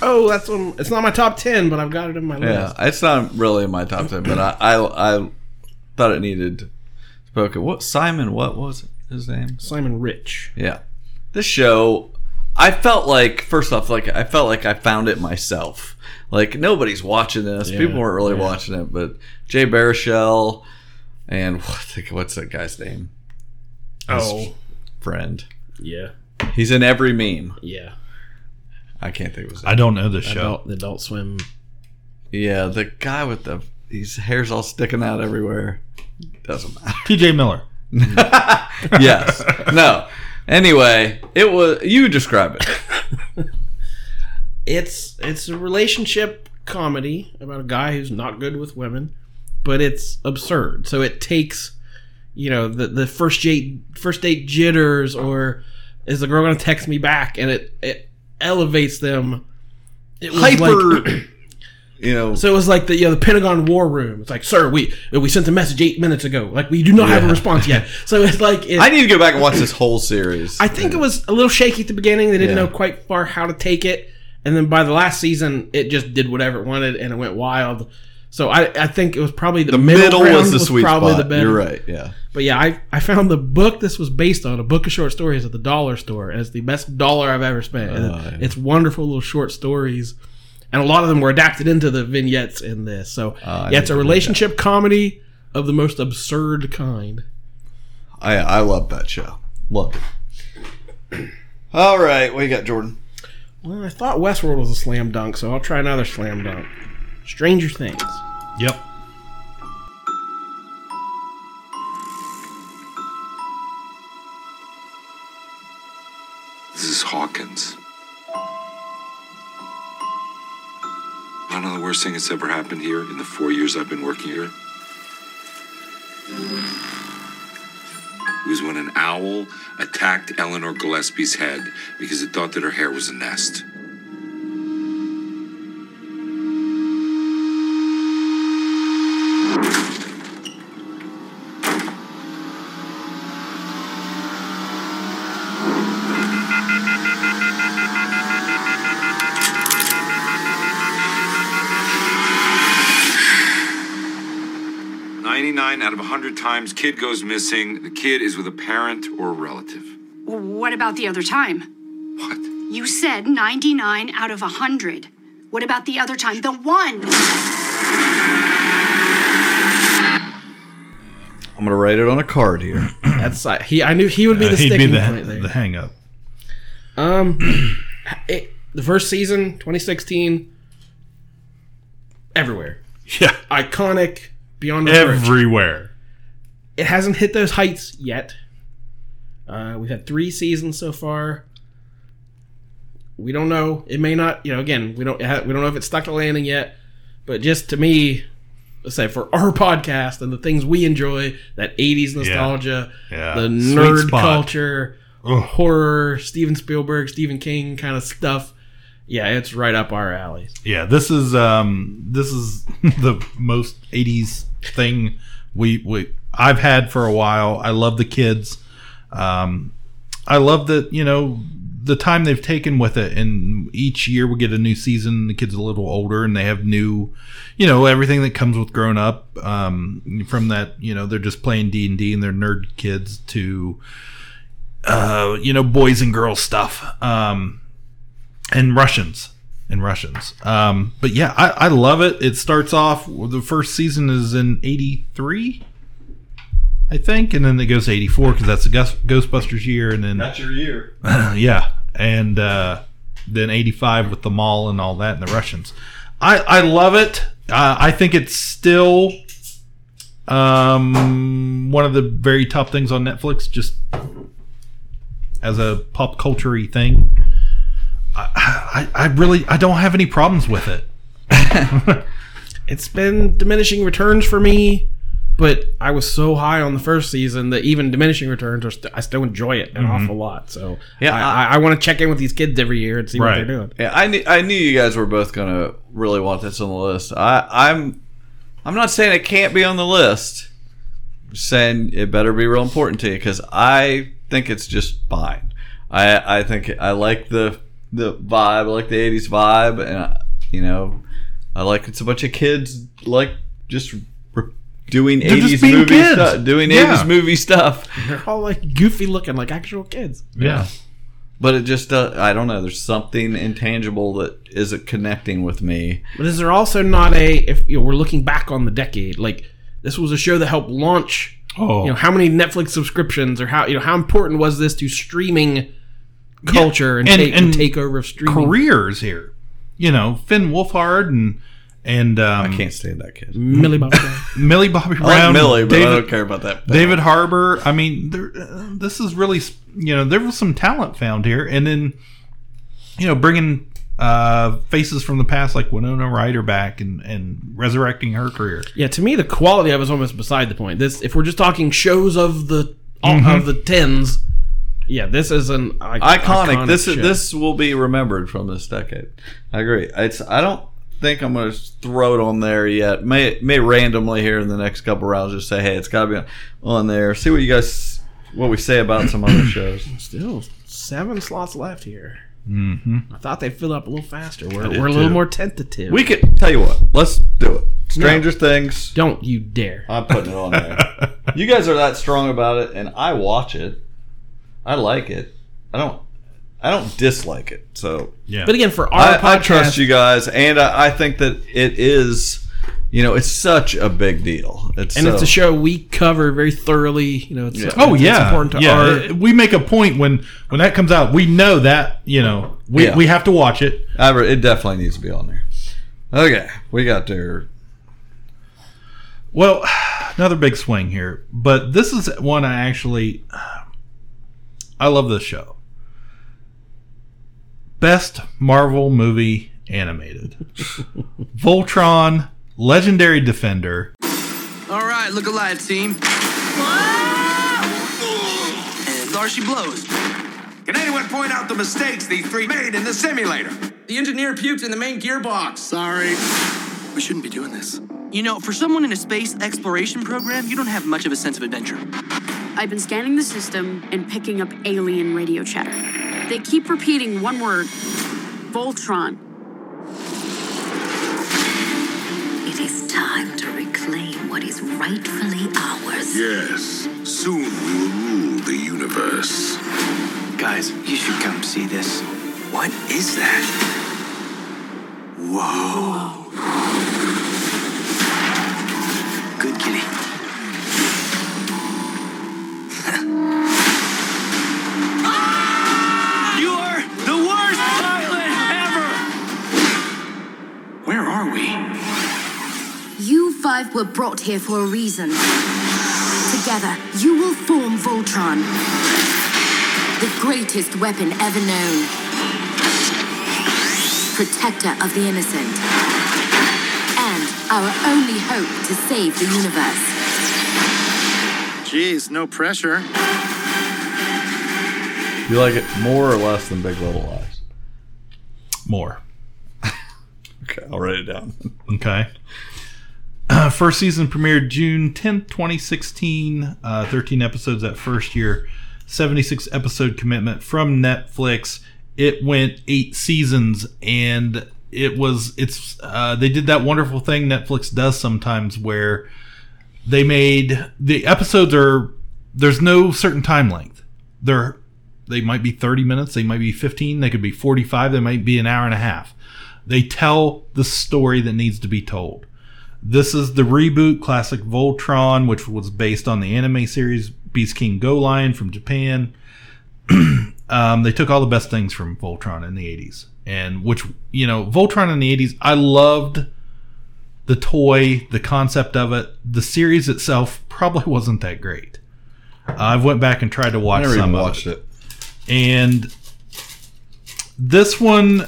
Oh, that's one. It's not my top ten, but I've got it in my list. Yeah, it's not really in my top ten, but I I, I thought it needed spoken. What Simon? What was his name? Simon Rich. Yeah, this show. I felt like first off, like I felt like I found it myself. Like nobody's watching this. Yeah, People weren't really yeah. watching it, but Jay Baruchel and what, what's that guy's name? His Oh. friend. Yeah. He's in every meme. Yeah. I can't think of his name. I don't know the show. Adult, the Adult Swim. Yeah, the guy with the his hair's all sticking out everywhere. Doesn't matter. T.J. Miller. yes. No. Anyway, it was you describe it. It's it's a relationship comedy about a guy who's not good with women, but it's absurd. So it takes, you know, the the first date first date jitters or is the girl going to text me back, and it it elevates them. It was Hyper like- you know So it was like the you know, the Pentagon War Room. It's like, sir, we we sent a message eight minutes ago. Like we do not have a response yet. So it's like it, I need to go back and watch this whole series. I think it was a little shaky at the beginning. They didn't Yeah. know quite far how to take it, and then by the last season, it just did whatever it wanted, and it went wild. So I, I think it was probably the, The middle, middle was the sweet probably spot. the better. You're right, yeah. But yeah, I I found the book this was based on a book of short stories at the dollar store as the best dollar I've ever spent. And Oh, yeah. It's wonderful little short stories, and a lot of them were adapted into the vignettes in this. So ah, I yeah, it's a relationship comedy of the most absurd kind. I I love that show. Loved it. All right, what you got, Jordan? Well, I thought Westworld was a slam dunk, so I'll try another slam dunk. Stranger Things. Yep. This is Hawkins. I know the worst thing that's ever happened here in the four years I've been working here. It was when an owl attacked Eleanor Gillespie's head because it thought that her hair was a nest. Ninety-nine out of hundred times, kid goes missing. The kid is with a parent or a relative. What about the other time? What? You said 99 out of 100. What about the other time? The one! I'm gonna write it on a card here. That's uh, he. I knew he would be Uh, the he'd be sticking the, point there. the hang up. Um, it, the first season, 2016, everywhere. Yeah, iconic beyond. Everywhere. It hasn't hit those heights yet. Uh, we've had three seasons so far. We don't know. It may not. You know, again, we don't. Ha- we don't know if it's stuck a landing yet. But just to me, let's say for our podcast and the things we enjoy, that '80s nostalgia, Yeah. the Sweet nerd spot. culture, horror, Steven Spielberg, Stephen King kind of stuff. Yeah, it's right up our alley. Yeah, this is um this is the most 80s thing we we I've had for a while. I love the kids. Um I love that, you know, the time they've taken with it and each year we get a new season, the kids are a little older and they have new, you know, everything that comes with growing up um from that, you know, they're just playing D&D and they're nerd kids to uh you know, boys and girls stuff. Um and Russians and Russians. Um, but yeah, I, I love it. It starts off. The first season is in '83, I think, and then it goes to '84 because that's the Ghostbusters year, and then That's your year. yeah, and uh, then '85 with the mall and all that, and the Russians. I I love it. Uh, I think it's still um, one of the very top things on Netflix, just as a pop culture thing. I, I, I really I don't have any problems with it. it's been diminishing returns for me, but I was so high on the first season that even diminishing returns are st- I still enjoy it an Mhm. awful lot. So Yeah, I, I- I, I want to check in with these kids every year and see what they're doing. Yeah, I knew I knew you guys were both gonna really want this on the list. I, I'm I'm not saying it can't be on the list. I'm saying it better be real important to you because I think it's just fine. I I think I like the the vibe, I like the '80s vibe, and I, you know, I like it's a bunch of kids like just re- doing They're just '80s being movie kids. stuff, doing Yeah. '80s movie stuff. They're all like goofy looking, like actual kids. Yeah. But it just, uh, I don't know. There's something intangible that isn't connecting with me. But is there also not a if you know, we're looking back on the decade, like this was a show that helped launch Oh. you know how many Netflix subscriptions or how you know how important was this to streaming culture and, take, and takeover of streaming careers here. You know, Finn Wolfhard and and um, I can't stand that kid. Millie Bobby Brown. Millie Bobby I like Millie, but I don't care about that. David Harbour. I mean, there, uh, this is really you know there was some talent found here, and then you know bringing uh, faces from the past like Winona Ryder back and and resurrecting her career. Yeah, to me, the quality of it is almost beside the point. This, if we're just talking shows of the Mhm. of the tens, yeah, this is an I- iconic. This show. is this will be remembered from this decade. I agree. It's I don't think I'm going to throw it on there yet. May may randomly here in the next couple rounds just say, hey, it's got to be on, on there. See what you guys what we say about some other shows. Still seven slots left here. Mm-hmm. I thought they'd fill up a little faster. We're, we're a little too. more tentative. We could tell you what. Let's do it. Stranger Things. Don't you dare. I'm putting it on there. you guys are that strong about it, and I watch it. I like it. I don't. I don't dislike it. So Yeah. But again, for our I, I podcast- trust you guys, and I, I think that it is. You know, it's such a big deal. It's and so, it's a show we cover very thoroughly. You know, it's, Oh it's yeah, important to yeah. our We make a point when when that comes out. We know that you know we, Yeah. we have to watch it. I re- it definitely needs to be on there. Okay, we got there. Well, another big swing here, but this is one I actually I love this show. Best Marvel movie animated. Voltron, legendary defender. All right, look alive, team. And there she blows. Can anyone point out the mistakes these three made in the simulator? The engineer puked in the main gearbox. Sorry. We shouldn't be doing this. You know, for someone in a space exploration program, you don't have much of a sense of adventure. I've been scanning the system and picking up alien radio chatter. They keep repeating one word Voltron. It is time to reclaim what is rightfully ours. Yes, soon we will rule the universe. Guys, you should come see this. What is that? Whoa. Good kitty. You're the worst pilot ever! Where are we? You five were brought here for a reason. Together, you will form Voltron, the greatest weapon ever known. Protector of the innocent. And our only hope to save the universe. Jeez, no pressure. You like it more or less than Big Little Lies? More. Okay, I'll write it down. Okay. Uh, first season premiered June 10th, 2016. Uh, 13 episodes that first year. 76 episode commitment from Netflix. It went eight seasons and it was, it's, uh, they did that wonderful thing Netflix does sometimes where they made the episodes are, there's no certain time length. They're, they might be 30 minutes, they might be 15, they could be 45, they might be an hour and a half. They tell the story that needs to be told. This is the reboot classic Voltron, which was based on the anime series Beast King Go Lion from Japan. um, they took all the best things from Voltron in the 80s. And which, you know, Voltron in the 80s, I loved the toy, the concept of it. The series itself probably wasn't that great. I've went back and tried to watch never some watched it. And this one,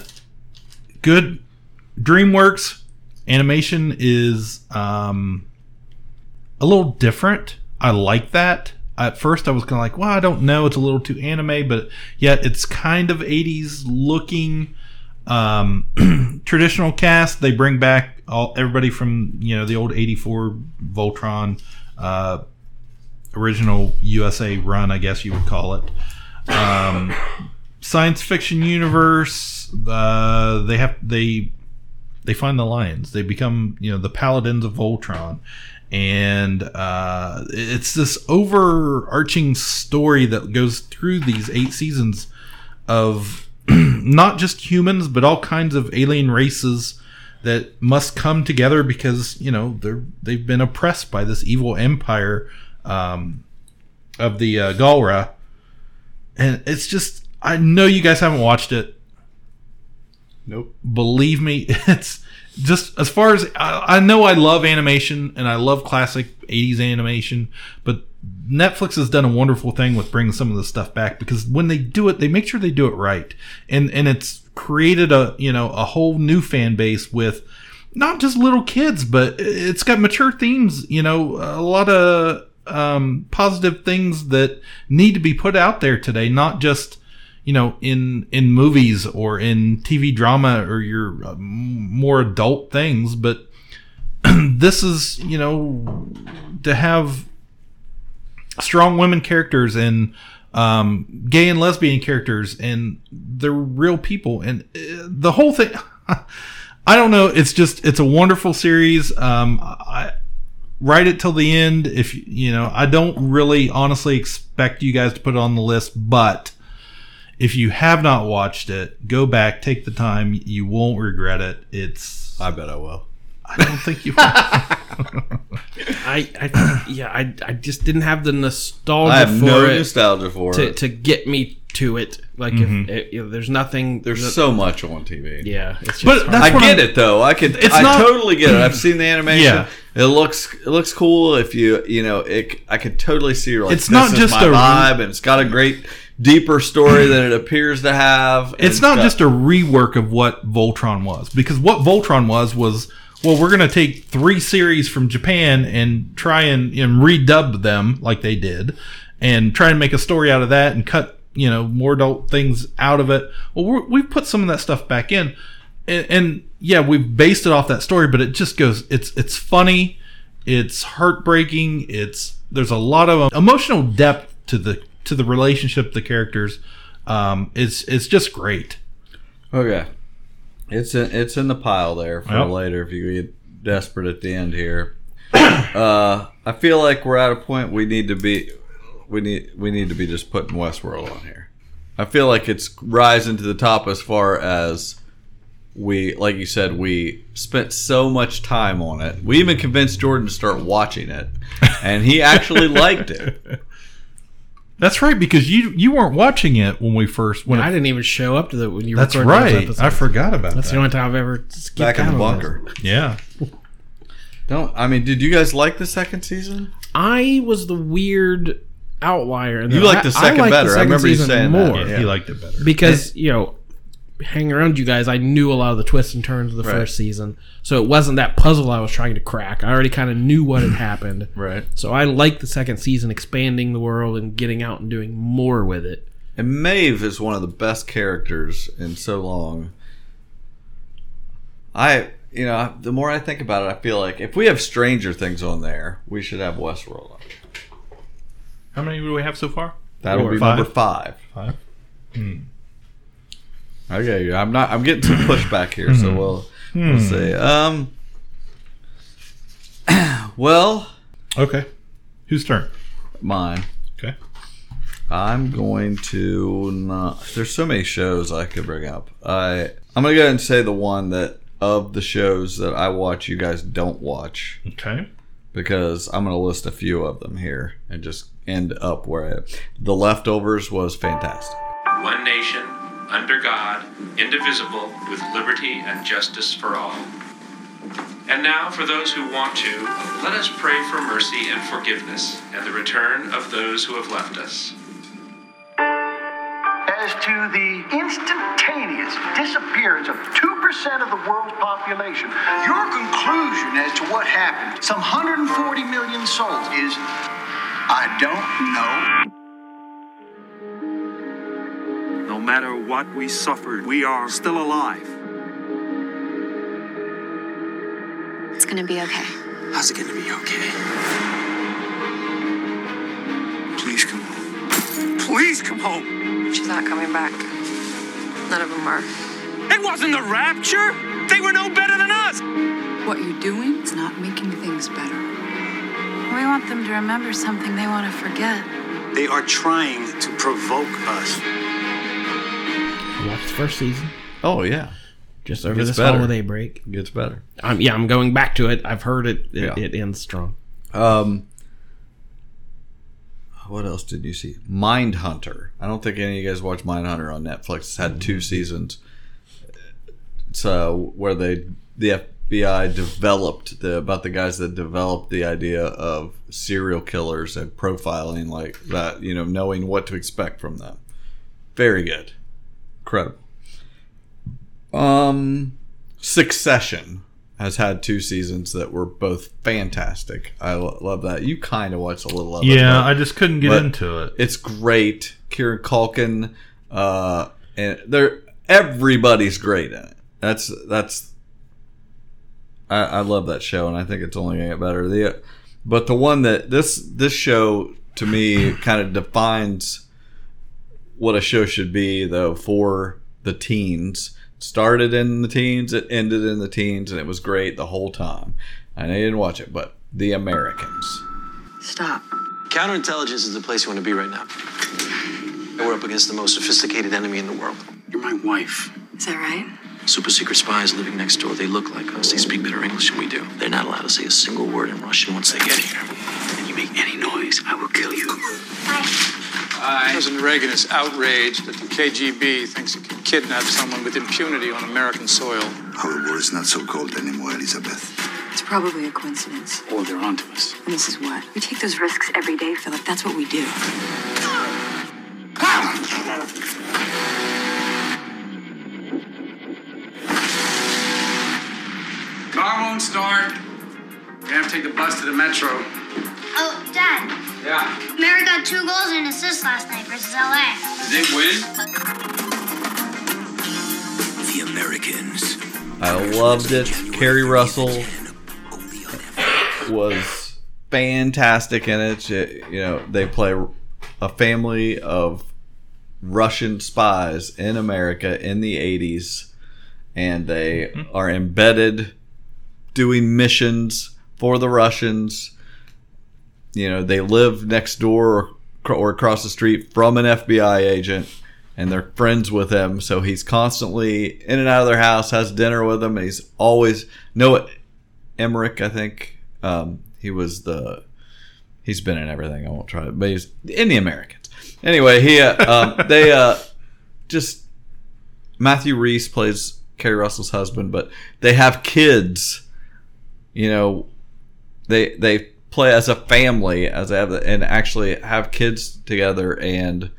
good. DreamWorks animation is um, a little different. I like that. At first, I was kind of like, well, I don't know. It's a little too anime, but yet it's kind of 80s looking. Um, traditional cast. They bring back all everybody from you know the old '84 Voltron, uh, original USA run, I guess you would call it. Um, science fiction universe. Uh, they have they they find the lions. They become you know the paladins of Voltron, and uh, it's this overarching story that goes through these eight seasons of not just humans but all kinds of alien races that must come together because you know they're they've been oppressed by this evil empire um, of the uh, Galra, and it's just I know you guys haven't watched it. Nope. Believe me, it's just as far as I, I know. I love animation and I love classic '80s animation, but Netflix has done a wonderful thing with bringing some of this stuff back because when they do it, they make sure they do it right, and and it's created a you know a whole new fan base with not just little kids, but it's got mature themes. You know, a lot of um, positive things that need to be put out there today, not just you know in in movies or in TV drama or your uh, more adult things, but this is you know to have strong women characters and um, gay and lesbian characters and they're real people and uh, the whole thing i don't know it's just it's a wonderful series. Um, i write it till the end if you know i don't really honestly expect you guys to put it on the list but if you have not watched it go back take the time you won't regret it it's i bet i will i don't think you will I, I yeah, I, I just didn't have the nostalgia I have for no it nostalgia for to, it. to get me to it. Like Mhm. if, if, if there's nothing, There's so much on TV. Yeah, it's just But hard. that's I what get I'm- it though. I could. It's I not- totally get it. I've seen the animation. Yeah. It looks it looks cool. If you you know it, I could totally see like It's this not is just my a- vibe, and it's got a great deeper story than it appears to have. It's not got- just a rework of what Voltron was, because what Voltron was was well, we're going to take three series from Japan and try and, and redub them like they did, and try and make a story out of that and cut you know more adult things out of it. Well, we're, we've put some of that stuff back in, and, and yeah, we've based it off that story, but it just goes. It's it's funny, it's heartbreaking. It's there's a lot of um, emotional depth to the to the relationship, the characters. Um, it's it's just great. Okay. It's in, it's in the pile there for Yep. later if you get desperate at the end here. uh, I feel like we're at a point we need to be we need we need to be just putting Westworld on here. I feel like it's rising to the top as far as we like you said we spent so much time on it. We even convinced Jordan to start watching it and he actually liked it. That's right because you you weren't watching it when we first when I it- didn't even show up to the when you. That's recorded those right. I forgot about it. That's that. the only time I've ever skipped Back in the bunker. Yeah. Don't I mean did you guys like the second season? I was the weird outlier. and You liked the second liked better. I remember you saying that. more. Yeah, he liked it better. because you know, hanging around you guys, I knew a lot of the twists and turns of the Right. first season, so it wasn't that puzzle I was trying to crack. I already kind of knew what had happened. Right. So I liked the second season, expanding the world and getting out and doing more with it. And Maeve is one of the best characters in so long. I, you know, the more I think about it, I feel like if we have Stranger Things on there, we should have Westworld on. How many do we have so far? That'll Four. be number five. Five. Hmm. Okay, I'm not. I'm getting some pushback here, so Hmm. we'll Hmm. we'll see. Um. Well. Okay. Whose turn? Mine. Okay. I'm going to not. There's so many shows I could bring up. I I'm gonna go ahead and say the one that of the shows that I watch, you guys don't watch. Okay. Because I'm gonna list a few of them here and just end up where I. The leftovers was fantastic. One nation, under God, indivisible, with liberty and justice for all. And now, for those who want to, let us pray for mercy and forgiveness and the return of those who have left us. As to the instantaneous disappearance of 2% of the world's population, your conclusion as to what happened, some 140 million souls, is I don't know. No matter what we suffered, we are still alive. It's gonna be okay. How's it gonna be okay? Please come home. Please come home. She's not coming back. None of them are. It wasn't the rapture! They were no better than us! What you're doing is not making things better. We want them to remember something they want to forget. They are trying to provoke us. Watched the first season. Oh yeah, just over Gets this better. holiday break. Gets better. I'm, yeah, I'm going back to it. I've heard it. It, Yeah. it ends strong. Um, what else did you see? Mindhunter. I don't think any of you guys watched Mindhunter on Netflix. It's had two seasons. It's uh, where they the FBI developed the about the guys that developed the idea of serial killers and profiling like that. You know, knowing what to expect from them. Very good, incredible. Um, Succession has had two seasons that were both fantastic. I lo- love that. You kind of watched a little of it. Yeah, but- I just couldn't get into it. It's great. Kieran Culkin, uh, and they're everybody's great in it. That's that's. I, I love that show, and I think it's only gonna get better. The, but the one that this this show to me kind of defines what a show should be, though, for the teens. Started in the teens, it ended in the teens, and it was great the whole time. I know didn't watch it, but The Americans. Stop. Counterintelligence is the place you want to be right now. We're up against the most sophisticated enemy in the world. You're my wife. Is that right? Super secret spies living next door. They look like us. They speak better English than we do. They're not allowed to say a single word in Russian once they get here. If you make any noise, I will kill you. President Reagan is outraged that the KGB thinks it can kidnap someone with impunity on American soil. Our war is not so cold anymore, Elizabeth. It's probably a coincidence. Or they're onto us. And this is what? We take those risks every day, Philip. That's what we do. Car won't start. You have to take the bus to the metro. Oh, Dad. Yeah. Mary got two goals and assists last night versus LA. Did they win? The Americans. I loved it. Keri Russell was fantastic in it. She- You know, they play a family of Russian spies in America in the 80s, and they mm-hmm. are embedded doing missions for the Russians. You know, they live next door or, or across the street from an FBI agent, and they're friends with him. So he's constantly in and out of their house, has dinner with them, and he's always Noah Emmerich, I think. Um, he was the he's been in everything. I won't try it, but he's in the Americans. Anyway, he uh, um, they uh, just Matthew Rhys plays Keri Russell's husband, but they have kids. You know, they they play as a family as they have and actually have kids together and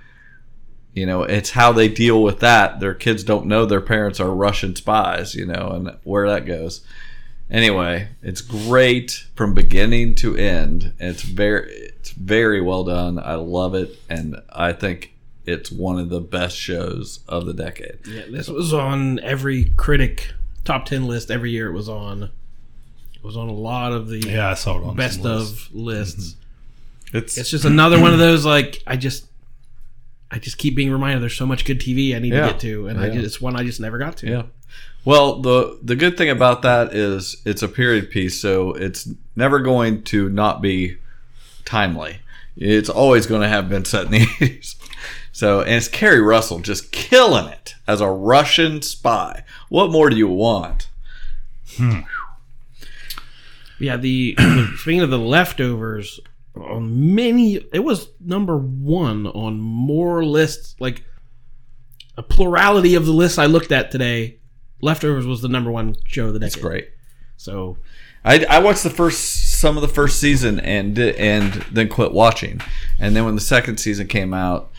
you know it's how they deal with that their kids don't know their parents are russian spies you know and where that goes anyway it's great from beginning to end it's very it's very well done i love it and i think it's one of the best shows of the decade Yeah, this was on every critic top ten list every year. It was on. It was on a lot of the Yeah, I saw it on best some lists. of lists. Mm-hmm. It's It's just another one of those like I just I just keep being reminded there's so much good TV I need Yeah. to get to, and I just, it's one I just never got to. Yeah. Well, the the good thing about that is it's a period piece, so it's never going to not be timely. It's always going to have been set in the 80s. So, and it's Keri Russell just killing it as a Russian spy. What more do you want? Hmm. Yeah, the speaking of the leftovers, on many it was number one on more lists. Like a plurality of the lists I looked at today, leftovers was the number one show of the decade. It's great. So I, I watched the first some of the first season and and then quit watching, and then when the second season came out,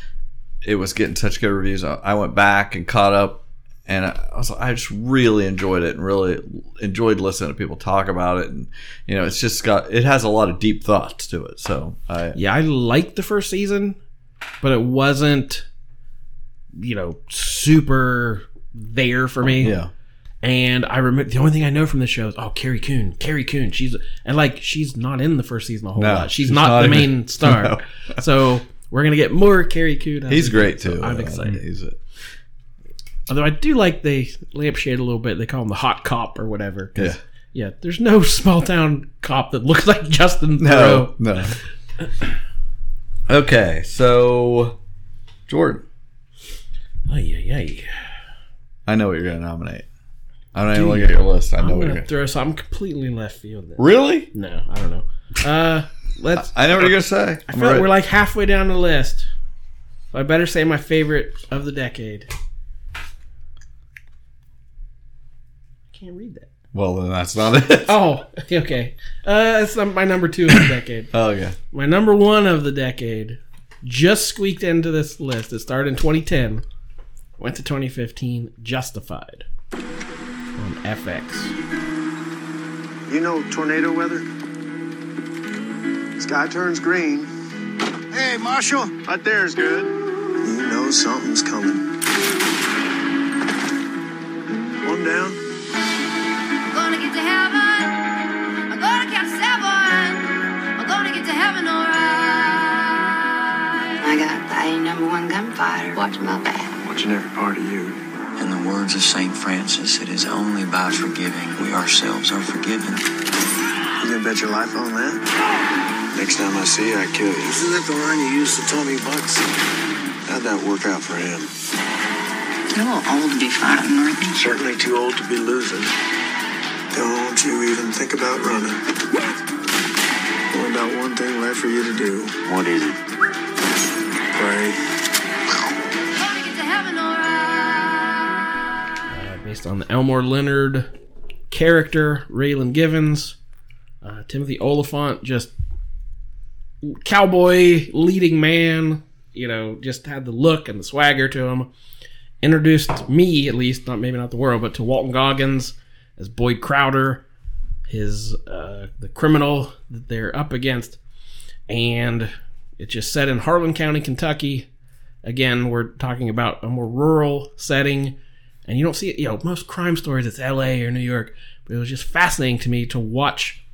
it was getting such good reviews. I went back and caught up, and I was I just really enjoyed it and really enjoyed listening to people talk about it, and you know it's just got it has a lot of deep thoughts to it. So I yeah, I liked the first season, but it wasn't, you know, super there for me. Yeah. And I remember the only thing I know from the show is oh Carrie Coon, Carrie Coon. She's and like she's not in the first season a whole No, lot. She's, she's not, not the even- main star. No. so we're gonna get more Carrie Coon. he's great So too. I'm Uh, excited. He's a, Although I do like they lampshade a little bit. They call him the hot cop or whatever. Yeah. Yeah. There's no small town cop that looks like Justin no Theroux. no. okay, so Jordan, Ay, ay, ay. I know what you're going to nominate. I don't even look at your list. I know I'm what you're gonna going to. throw something completely left field. There. Really? No, I don't know. Uh, let's. I know what you're going to say. I I'm feel like we're like halfway down the list. So I better say my favorite of the decade. Can't read that. Well, then that's not it. Oh, okay. Uh, that's my number two of the decade. Oh, okay. My number one of the decade just squeaked into this list. It started in 2010, went to 2015. Justified on FX. You know tornado weather? Sky turns green. Hey, Marshall. Right there's good. You know something's coming. One down. A number one gunfighter watching my back. Watching every part of you. In the words of St. Francis, it is only by forgiving we ourselves are forgiven. You gonna bet your life on that? Next time I see you, I kill you. Isn't that the line you used to Tommy Bucks? How'd that work out for him? You're a little old to be fighting, aren't you? Certainly too old to be losing. Don't you even think about running. What about one thing left for you to do. What is it? Pray. Based on the Elmore Leonard character, Raylan Givens, uh, Timothy Olyphant, just cowboy leading man, you know, just had the look and the swagger to him. Introduced me, at least, not maybe not the world, but to Walton Goggins as Boyd Crowder, his uh, the criminal that they're up against, and it's just set in Harlan County, Kentucky. Again, we're talking about a more rural setting, and you don't see it. You know, most crime stories it's L.A. or New York, but it was just fascinating to me to watch.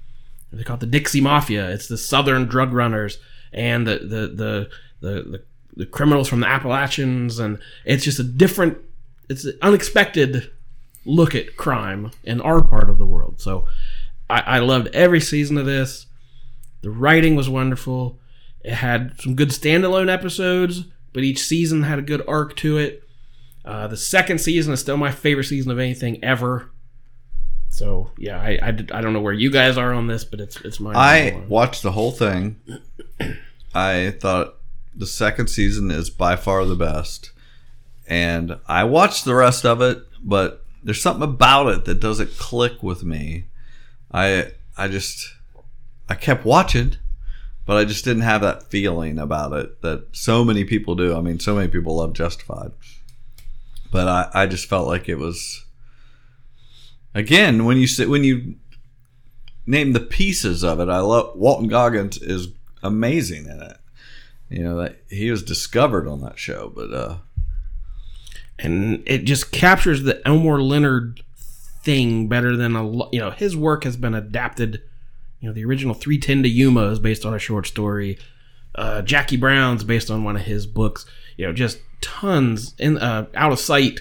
They call it the Dixie Mafia. It's the Southern drug runners and the the the the, the, criminals from the Appalachians, and it's just a different, it's an unexpected look at crime in our part of the world. So I, I loved every season of this. The writing was wonderful. It had some good standalone episodes, but each season had a good arc to it. Uh, the second season is still my favorite season of anything ever. So yeah, I, I, I don't know where you guys are on this, but it's it's my I watched the whole thing. I thought the second season is by far the best. And I watched the rest of it, but there's something about it that doesn't click with me. I I just I kept watching, but I just didn't have that feeling about it that so many people do. I mean, so many people love Justified. But I, I just felt like it was again when you say when you name the pieces of it. I love Walton Goggins is amazing in it. You know that he was discovered on that show, but uh and it just captures the Elmore Leonard thing better than a lot. You know, his work has been adapted. You know, the original 310 to Yuma is based on a short story. Uh, Jackie Brown's based on one of his books. You know, just tons in uh, out of sight.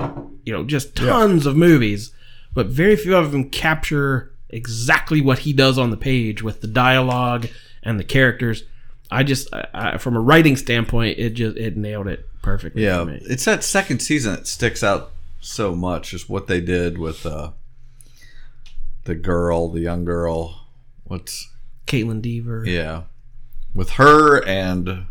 You know, just tons of movies, but very few of them capture exactly what he does on the page with the dialogue and the characters. I just, I, I, from a writing standpoint, it just it nailed it perfectly. yeah, for me. it's that second season that sticks out so much. Is what they did with uh the girl, the young girl. What's Kaitlyn Dever. yeah, with her and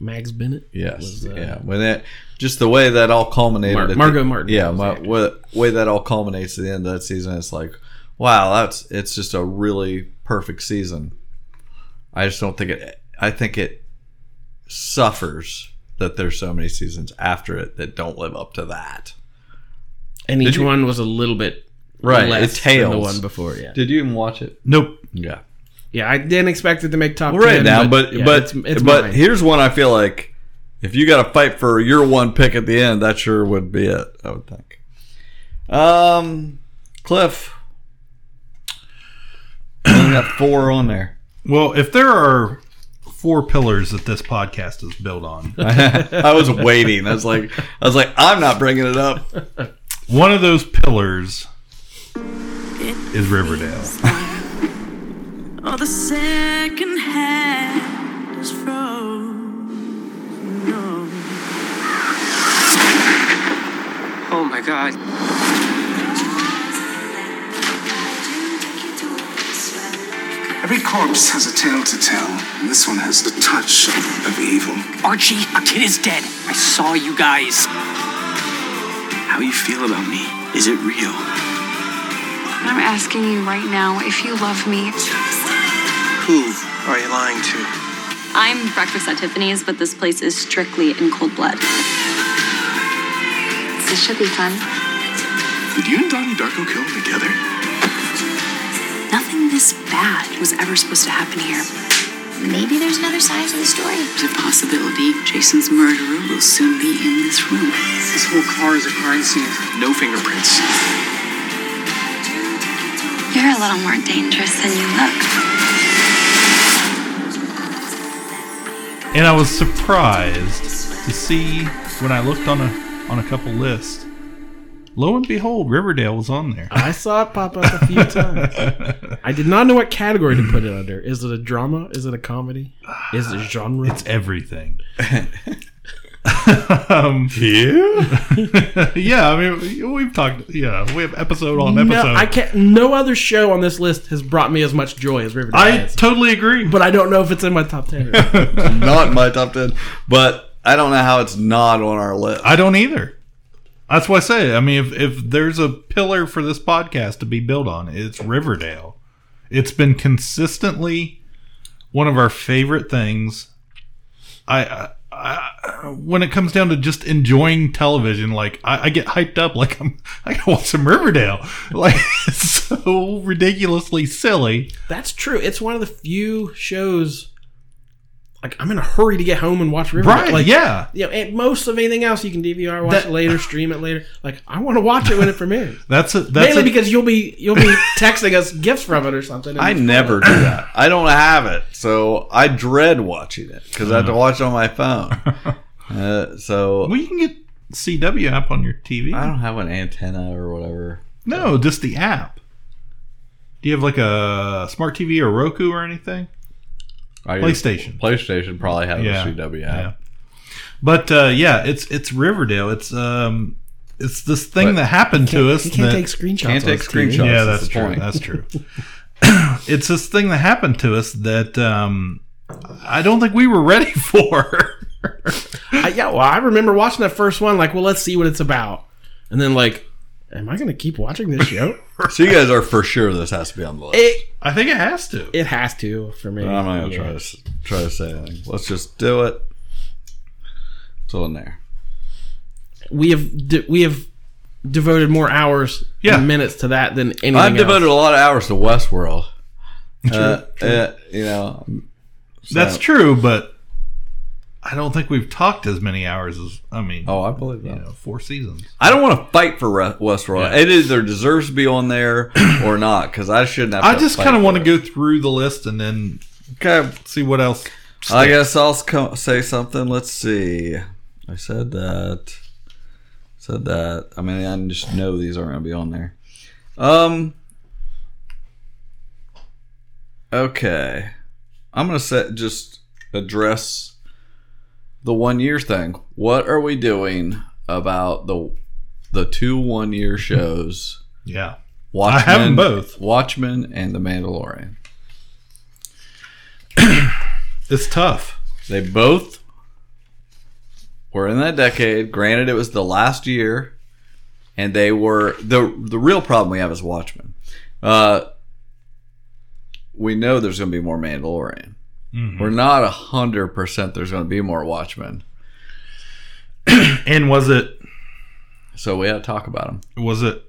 Mags Bennett. Yes, was, uh, yeah. When it just the way that all culminated. Mar- at the- Margot Martin Yeah, my, the way, way that all culminates at the end of that season. It's like, wow, that's it's just a really perfect season. I just don't think it. I think it suffers that there's so many seasons after it that don't live up to that. and Did each you- one was a little bit Right, less it tails. than the one before. Yeah, Did you even watch it? Nope. Yeah. Yeah. I didn't expect it to make top Well, right 10, now, but yeah, but it's, it's but here's one I feel like if you got to fight for your one pick at the end, that sure would be it. I would think. Um, Cliff, only got four on there. Well, if there are four pillars that this podcast is built on, I was waiting. I was like, I was like, I'm not bringing it up. one of those pillars is Riverdale. Oh, the second hand is frozen. No. Oh my god. Every corpse has a tale to tell, and this one has the touch of evil. Archie, a kid is dead. I saw you guys. How you feel about me? Is it real? I'm asking you right now if you love me. Who are you lying to? I'm breakfast at Tiffany's, but this place is strictly in cold blood. This should be fun. Did you and Donnie Darko kill him together? Nothing this bad was ever supposed to happen here. Maybe there's another side to the story. There's a possibility Jason's murderer will soon be in this room. This whole car is a crime scene. No fingerprints. You're a little more dangerous than you look. And I was surprised to see when I looked on a on a couple lists. Lo and behold, Riverdale was on there. I saw it pop up a few times. I did not know what category to put it under. Is it a drama? Is it a comedy? Is it genre? It's everything. um, yeah, yeah. I mean, we've talked. Yeah, we have episode on no, episode. I can't. No other show on this list has brought me as much joy as Riverdale. I has. totally agree. but I don't know if it's in my top ten. or not. not in my top ten, but I don't know how it's not on our list. I don't either. That's why I say. I mean, if if there's a pillar for this podcast to be built on, it's Riverdale. It's been consistently one of our favorite things. I I, when it comes down to just enjoying television, like I, I get hyped up, like I'm I gotta watch some Riverdale. Like it's so ridiculously silly. That's true. It's one of the few shows. Like I'm in a hurry to get home and watch Riverdale. Right, Like, yeah. You know, and most of anything else you can DVR, watch That- it later, stream it later. Like I want to watch it when it premieres. That's a, that's Mainly a- because you'll be you'll be texting us gifts from it or something. I never do that. I don't have it, so I dread watching it because I have to watch it on my phone. Uh, so well, you can get CW app on your TV. I don't have an antenna or whatever. No, just the app. Do you have like a smart TV or Roku or anything? I- PlayStation. PlayStation probably has Yeah, a CW app. yeah. But uh, yeah, it's it's Riverdale. It's um, it's this thing But that happened to us. you can't take screenshots Can't take this TV. screenshots, Yeah, that's that's true. point. That's true. it's this thing that happened to us that um, I don't think we were ready for. I, yeah, well, I remember watching that first one. Like, well, let's see what it's about, and then like, am I going to keep watching this show? So you guys are for sure this has to be on the list. it I think it has to. it has to for me. I'm not gonna try to try to say anything. Let's just do it. It's all in there. We have de- we have devoted more hours Yeah. and minutes to that than anything. I've else. devoted a lot of hours to Westworld. Uh, uh, you know, so- That's true, but I don't think we've talked as many hours as I mean. Oh, I believe you know, four seasons. I don't want to fight for Re- Westworld. Yeah. It either deserves to be on there or not because I shouldn't have. I to just kind of want to go through the list and then Okay, see what else. I guess I'll co- say something. Let's see. I said that. Said that. I mean, I just know these aren't going to be on there. Um. Okay, I'm going to set just address the one year thing. What are we doing about the the two one year shows? Yeah. Watchmen, I have 'em both. Watchmen and The Mandalorian. It's tough. They both were in that decade. Granted, it was the last year, and they were the the real problem we have is Watchmen. Uh, we know there's going to be more Mandalorian. Mhm. We're not a hundred percent. There's going to be more Watchmen, And was it so we had to talk about them. was it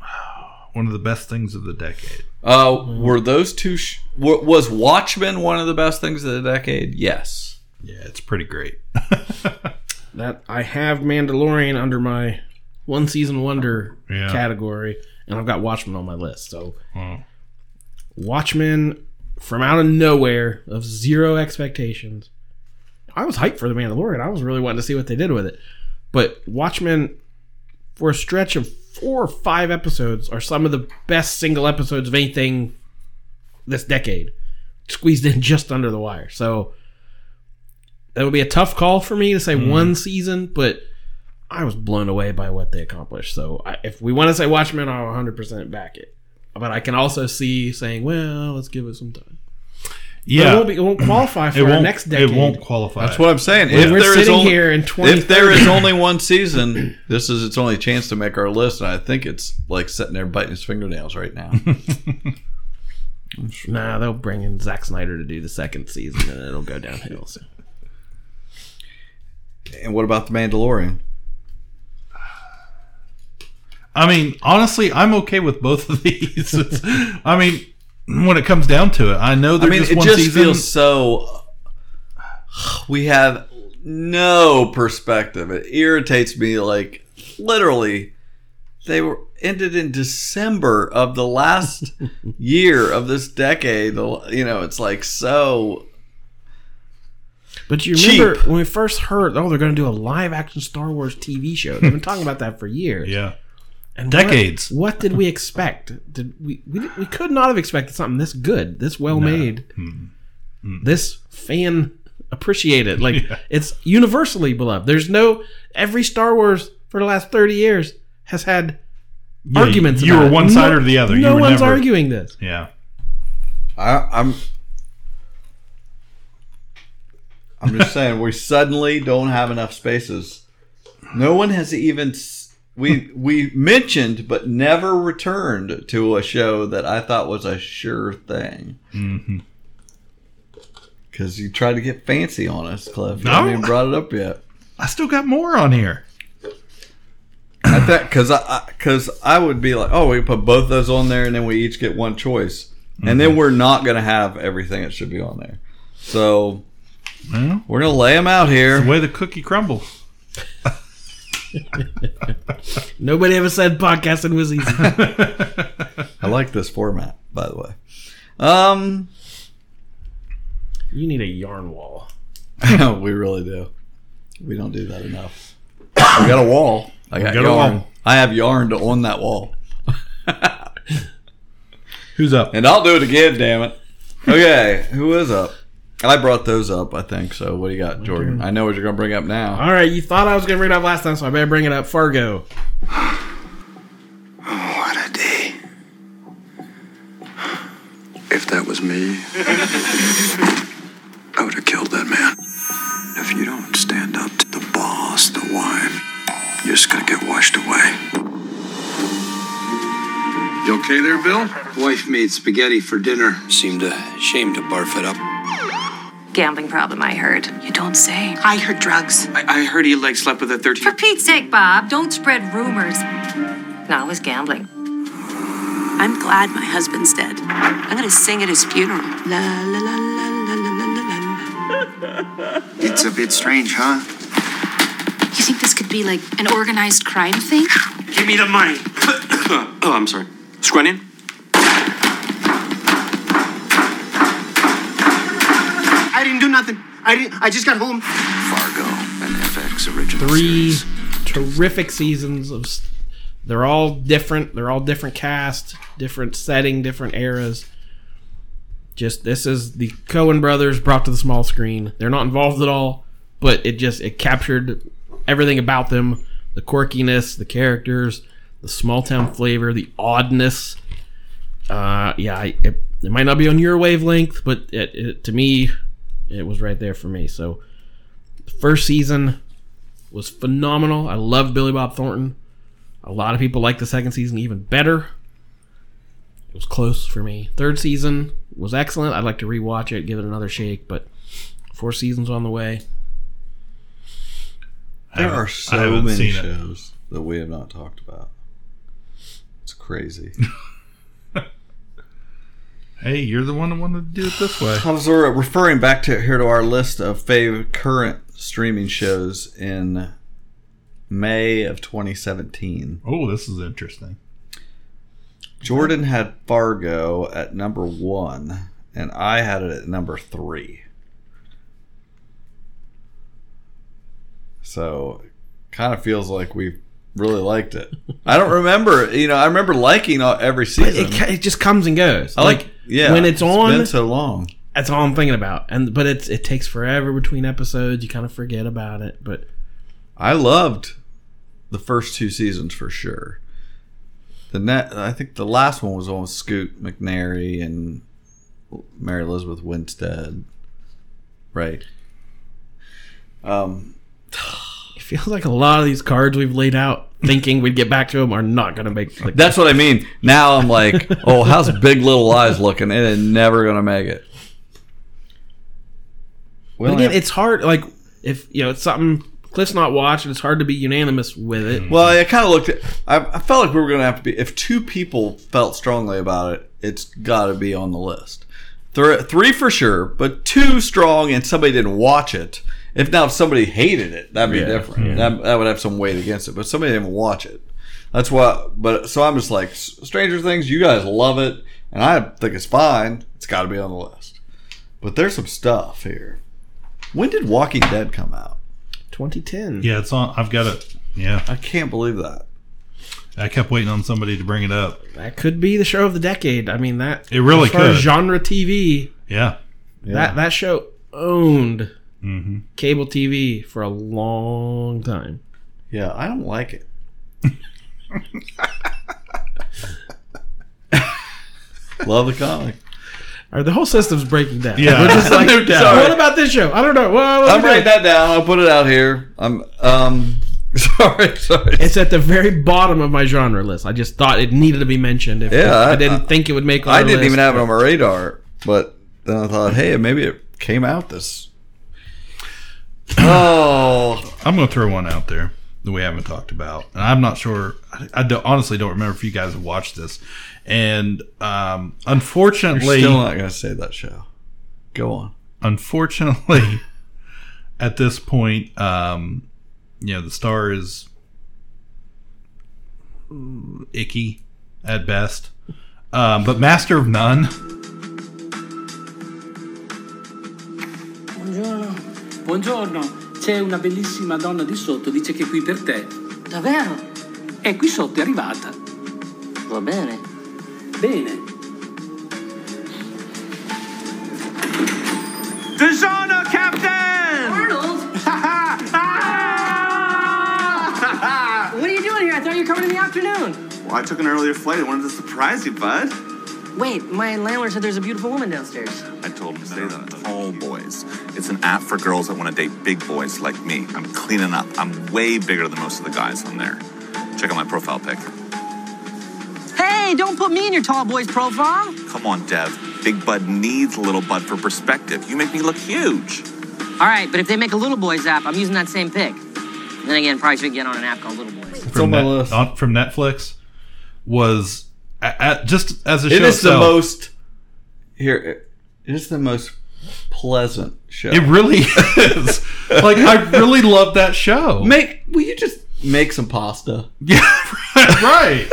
one of the best things of the decade? Uh, were those two? Sh- wa- was Watchmen one of the best things of the decade? Yes. Yeah, it's pretty great. that I have Mandalorian under my one season wonder Yeah. category, and I've got Watchmen on my list. So. Watchmen from out of nowhere of zero expectations. I was hyped for the Mandalorian. I was really wanting to see what they did with it. But Watchmen, for a stretch of four or five episodes, are some of the best single episodes of anything this decade. Squeezed in just under the wire. So that would be a tough call for me to say Mhm. one season, but I was blown away by what they accomplished. So I, if we want to say Watchmen, I'll 100% back it. But I can also see saying, well, let's give it some time. But Yeah. it won't, be, it won't qualify for It our won't- next it won't qualify. That's what I'm saying. If we're there is sitting only, here in 20, if there 2030 is only one season, this is its only chance to make our list, and I think it's like sitting there biting his fingernails right now. Nah, they'll bring in Zack Snyder to do the second season, and it'll go downhill. So. and what about the Mandalorian? I mean, honestly, I'm okay with both of these. It's- I mean, when it comes down to it, I know I they're mean, just it one just season. feels so. We have no perspective. It irritates me. Like literally, they were ended in December of the last year of this decade. You know, it's like so. But you Cheap. remember when we first heard, oh, they're going to do a live action Star Wars TV show. They've been talking about that for years. yeah. And Decades. What, what did we expect? Did we, we we could not have expected something this good, this well made, hmm. Hmm. this fan appreciated. Like Yeah. it's universally beloved. There's no every Star Wars for the last thirty years has had Yeah, arguments. you about were it. one side No- or the other. No You were one's never- arguing this. Yeah. I, I'm. I'm just saying we suddenly don't have enough spaces. No one has even s- we we mentioned but never returned to a show that I thought was a sure thing. Mm-hmm. Because you tried to get fancy on us, Cliff. You No. haven't even brought it up yet. I still got more on here. I thought because I because I, would be like, oh, we put both those on there, and then we each get one choice, and then we're not gonna have everything that should be on there. So Well, we're gonna lay them out here. the way the cookie crumbles. Nobody ever said podcasting was easy. I like this format, by the way. Um, you need a yarn wall. we really do. We don't do that enough. We got a wall. I got, got a yarn. wall. I have yarn to on that wall. Who's up? And I'll do it again, damn it. Okay, who is up? I brought those up, I think. So what do you got, Jordan? I know what you're going to bring up now. All right, you thought I was going to bring it up last time, so I better bring it up. Fargo. What a day. If that was me, I would have killed that man. If you don't stand up to the boss, the wife, you're just gonna get washed away. You okay there, Bill? Wife made spaghetti for dinner. Seemed ashamed to barf it up gambling problem, I heard. You don't say. I heard drugs. I, I heard he like slept with a 13. 13- For Pete's sake, Bob, don't spread rumors. Not it was gambling. I'm glad my husband's dead. I'm gonna sing at his funeral. La la la la la la la la. It's a bit strange, huh? You think this could be like an organized crime thing? Give me the money. oh, I'm sorry. Scrunning? I didn't do nothing. I didn't. I just got home. Fargo, an FX original Three series. terrific seasons of. They're all different. They're all different cast, different setting, different eras. Just this is the Coen brothers brought to the small screen. They're not involved at all, but it just it captured everything about them: the quirkiness, the characters, the small town flavor, the oddness. Uh, yeah, I, it, it might not be on your wavelength, but it, it to me, it was right there for me. So, the first season was phenomenal. I love Billy Bob Thornton. A lot of people like the second season even better. It was close for me. Third season was excellent. I'd like to rewatch it, give it another shake, but four seasons on the way. There are so many seen it. shows that we have not talked about. It's crazy. Hey, you're the one that wanted to do it this way. I was referring back to here to our list of fav current streaming shows in May of 2017. Oh, this is interesting. Jordan had Fargo at number one, and I had it at number three. So, kind of feels like we really liked it. I don't remember, you know, I remember liking all- every season. it, it just comes and goes. I like- like yeah, when it's it's on, been so long. That's all I'm thinking about. And but it's it takes forever between episodes. You kind of forget about it. But I loved the first two seasons for sure. The net, I think the last one was on with Scoot McNairy and Mary Elizabeth Winstead, right? Um, feels like a lot of these cards we've laid out, thinking we'd get back to them, are not going to make. Like, that's what I mean. Now I'm like, oh, how's Big Little Lies looking? It is never gonna make it. But again, it's hard. Like if you know it's something Cliff's not watched, and it's hard to be unanimous with it. Well, I kind of looked at. I, I felt like we were going to have to be. If two people felt strongly about it, it's got to be on the list. Three, three for sure, but two strong, and somebody didn't watch it. If now if somebody hated it, that'd be Yeah, different. yeah. That, that would have some weight against it. But somebody didn't watch it. That's why. But so I'm just like Stranger Things. You guys love it, and I think it's fine. It's got to be on the list. But there's some stuff here. When did Walking Dead come out? 2010. Yeah, it's on. I've got it. Yeah, I can't believe that. I kept waiting on somebody to bring it up. That could be the show of the decade. I mean that It really as far as could. genre TV. Yeah. That that show owned Mhm. cable TV for a long time. Yeah, I don't like it. Love the comic. Or the whole system's breaking down. Yeah. We're just like, No doubt. what about this show? I don't know. Well, what I'm we writing that down. I'll put it out here. I'm um sorry, sorry. It's at the very bottom of my genre list. I just thought it needed to be mentioned. If, Yeah, I, I- didn't think it would make. I didn't list, even have it on my radar, but then I thought, hey, maybe it came out this. Oh, I'm going to throw one out there that we haven't talked about, and I'm not sure. I, I don't, honestly don't remember if you guys watched this, and um, you're unfortunately, still not going to say that show. Go on. unfortunately, at this point, um, you know, the star is icky at best. Um, but Master of None, Buongiorno. C'è una bellissima donna di sotto, dice che è qui per te. Davvero? È qui sotto, è arrivata. Va bene. Bene. Dishonor, Captain! Arnold? what are you doing here? I thought you were coming in the afternoon. Well, I took an earlier flight. I wanted to surprise you, bud. Wait, my landlord said there's a beautiful woman downstairs. I told him to stay there. Tall boys. It's an app for girls that want to date big boys like me. I'm cleaning up. I'm way bigger than most of the guys on there. Check out my profile pic. Hey, don't put me in your tall boy's profile. Come on, Dev. Big Bud needs little Bud for perspective. You make me look huge. All right, but if they make a little boys app, I'm using that same pic. Then again, probably should get on an app called Little Boys. from, Net- on- from Netflix was a- a- just as a It show is the most here. It is the most pleasant show. It really is. like I really love that show. Make will you just make some pasta? Yeah, right.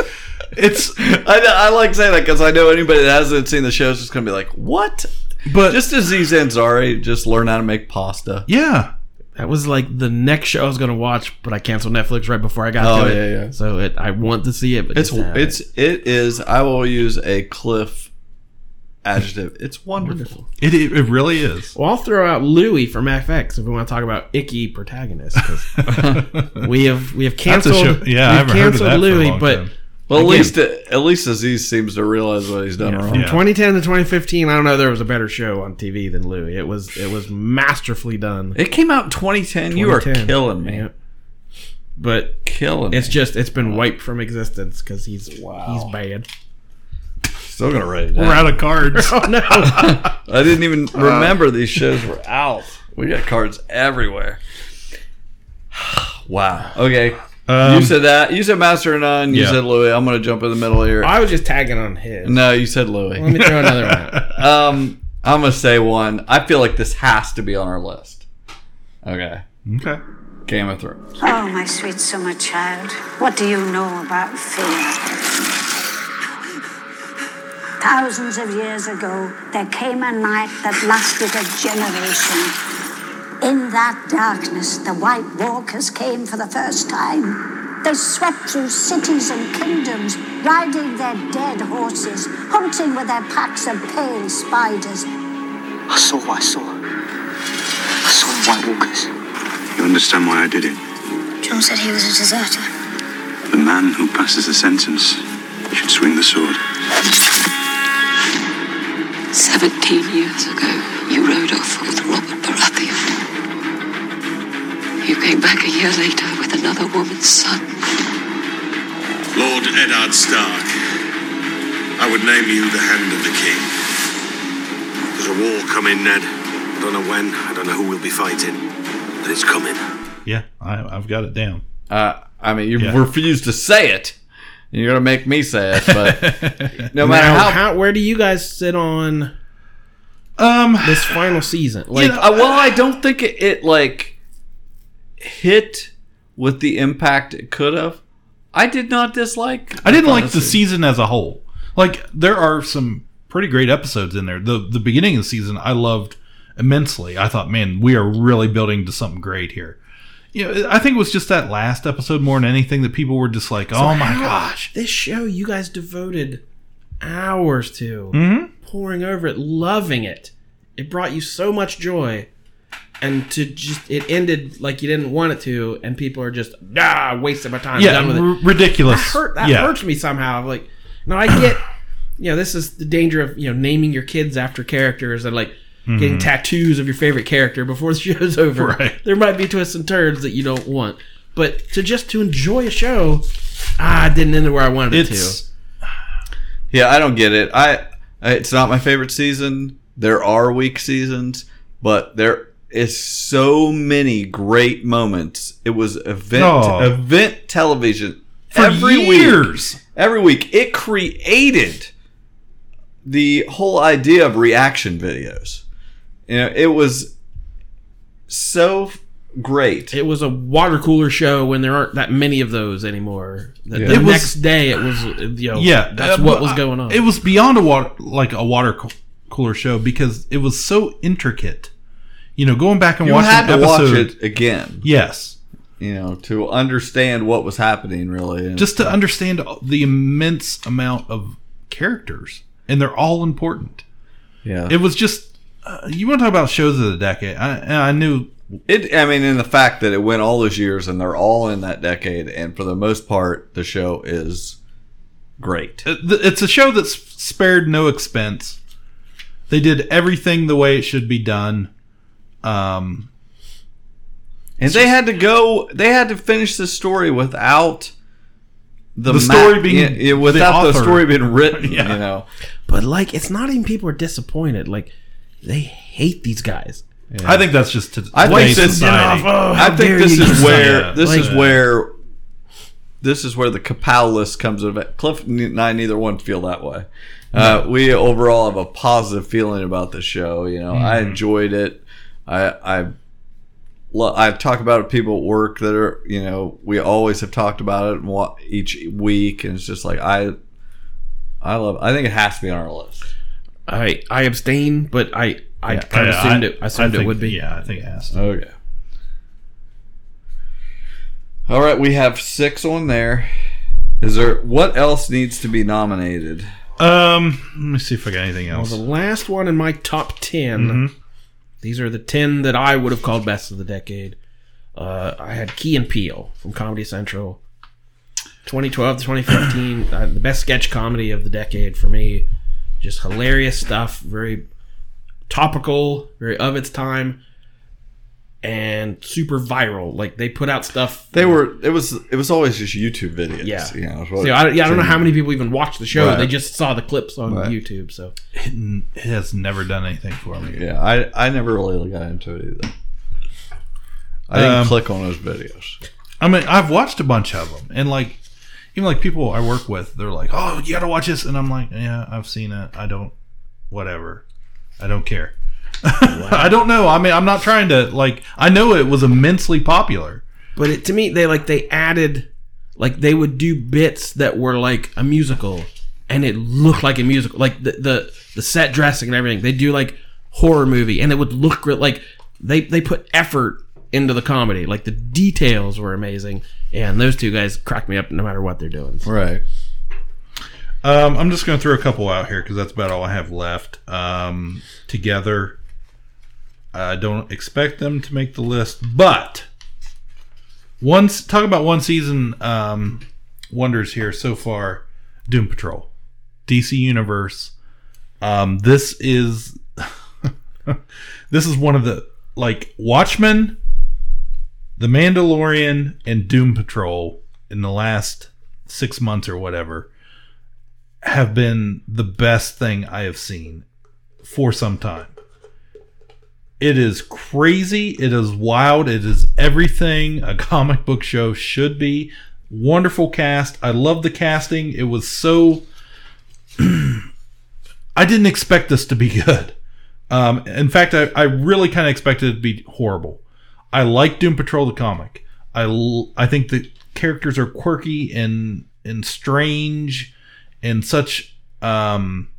It's I, I like saying that because I know anybody that hasn't seen the show is just gonna be like, "What?" But just Aziz Ansari, just learn how to make pasta. Yeah, That was like the next show I was gonna watch, but I canceled Netflix right before I got Oh, to it. yeah, yeah. So it, I want to see it, but It's just haven't. it's it is. I will use a cliff adjective. It's wonderful. it, it it really is. Well, I'll throw out Louie from FX if we want to talk about icky protagonists. 'cause we have we have That's a canceled. show- yeah, I we've haven't heard of canceled that for a Louie, long but time. Well, at again, least at least Aziz seems to realize what he's done yeah, wrong. from 2010 to 2015, I don't know there was a better show on TV than Louie. It was it was masterfully done. It came out in 2010. You are 2010. killing me. Yeah. But Killing it's me. just it's been wiped from existence because he's he's bad. Still gonna write it down. We're out of cards. Oh no! I didn't even uh, remember these shows were out. We got cards everywhere. wow. Okay. Um, you said that. You said Master of None. You yeah. said Louie. I'm gonna jump in the middle here. I was just tagging on his. no, you said Louie. Let me throw another one. out. um, I'm gonna say one. I feel like this has to be on our list. Okay. Okay. Game of Thrones. Oh, my sweet summer child, what do you know about fear? Thousands of years ago, there came a night that lasted a generation. In that darkness, the White Walkers came for the first time. They swept through cities and kingdoms, riding their dead horses, hunting with their packs of pale spiders. I saw what I saw. I saw the White Walkers. You understand why I did it? Jon said he was a deserter. The man who passes the sentence should swing the sword. Seventeen years ago, you rode off with Robert Baratheon. You came back a year later with another woman's son. Lord Eddard Stark, I would name you the Hand of the King. There's a war coming, Ned. I don't know when, I don't know who we'll be fighting, but it's coming. Yeah, I, I've got it down. Uh, I mean, you Yeah. refuse to say it. You're gonna make me say it, but no matter Now, how. where do you guys sit on Um, this final season? Like, uh, well, I don't think it, it like hit with the impact it could have. I did not dislike. I didn't like the season as a whole. Like there are some pretty great episodes in there. The the beginning of the season I loved immensely. I thought, man, we are really building to something great here. You know, I think it was just that last episode more than anything that people were just like, So "Oh my gosh." This show you guys devoted hours to, Mhm. poring over it, loving it. It brought you so much joy. And to just, it ended like you didn't want it to, and people are just, ah, wasted my time. Yeah, done with it. r- ridiculous. That, hurt, that Yeah. hurts me somehow. Like, no, I get, you know, this is the danger of, you know, naming your kids after characters and like getting Mhm. tattoos of your favorite character before the show's over. Right. There might be twists and turns that you don't want. But to just to enjoy a show, ah, it didn't end where I wanted it to. Yeah, I don't get it. I it's not my favorite season. There are weak seasons, but there is so many great moments. It was event Oh. event television For every years. week. Every week, it created the whole idea of reaction videos. You know, it was so great. It was a water cooler show when there aren't that many of those anymore. The, Yeah. the was- next day, it was you know yeah, that's uh, what was going on. It was beyond a water like a water coo- cooler show because it was so intricate. You know, going back and You watching had to an watch episode- it again. Yes, You know, to understand what was happening really. And just to understand the immense amount of characters, and they're all important. Yeah. It was just uh, you want to talk about shows of the decade. I, I knew It, I mean, in the fact that it went all those years and they're all in that decade, and for the most part, the show is great. it's a show that's spared no expense. They did everything the way it should be done. Um, And they had to go. They had to finish the story without the, The ma- story being yeah, yeah, without the the, story being written. Yeah. You know, but like, it's not even people are disappointed. Like, they hate these guys. I think that's just to I think this. society. Oh, how I think this is where Yeah. this is where this is where the Kapow list comes of it. Cliff and I neither one feel that way. Uh, we overall have a positive feeling about the show. You know, I Mhm. enjoyed it. I I lo- I talk about it to people at work that are you know we always have talked about it each week, and it's just like I I love. I think it has to be on our list. I I abstain, but I I Yeah, kind of I- assumed I- it. I assumed I it would be. Yeah, I think it has to. Okay. All right, we have six on there. Is there what else needs to be nominated? Um, let me see if I got anything Well, else. the last one in my top 10 Mhm. These are the ten that I would have called best of the decade. Uh, I had Key and Peele from Comedy Central. 2012 to 2015, uh, the best sketch comedy of the decade for me. Just hilarious stuff, very topical, very of its time, and super viral. Like they put out stuff. They were. It was. It was always just YouTube videos. Yeah. You know, So I, yeah, I don't know how many people even watch the show. Right. They just saw the clips on Right. YouTube. So It, it has never done anything for me. Yeah, I I never really got into it either. I didn't Um, click on those videos. I mean, I've watched a bunch of them, and like, even like people I work with, they're like, "Oh, you got to watch this," and I'm like, "Yeah, I've seen it. I don't, whatever. I don't care. I don't know. I mean, I'm not trying to like. I know it was immensely popular. But it, to me, they like they added, like they would do bits that were like a musical, and it looked like a musical, like the the, the set dressing and everything. They do like horror movie, and it would look great. Like they they put effort into the comedy. Like the details were amazing, and those two guys crack me up no matter what they're doing. Right. Um, I'm just going to throw a couple out here because that's about all I have left. Um, together, I don't expect them to make the list, but once talk about one season um, wonders here so far. Doom Patrol, DC Universe. Um, this is this is one of the like Watchmen, The Mandalorian, and Doom Patrol in the last six months or whatever have been the best thing I have seen for some time. It is crazy. It is wild. It is everything a comic book show should be. Wonderful cast. I love the casting. It was so. I didn't expect this to be good. Um, in fact, I, I really kind of expected it to be horrible. I like Doom Patrol the comic. I, l- I think the characters are quirky and and strange and such um,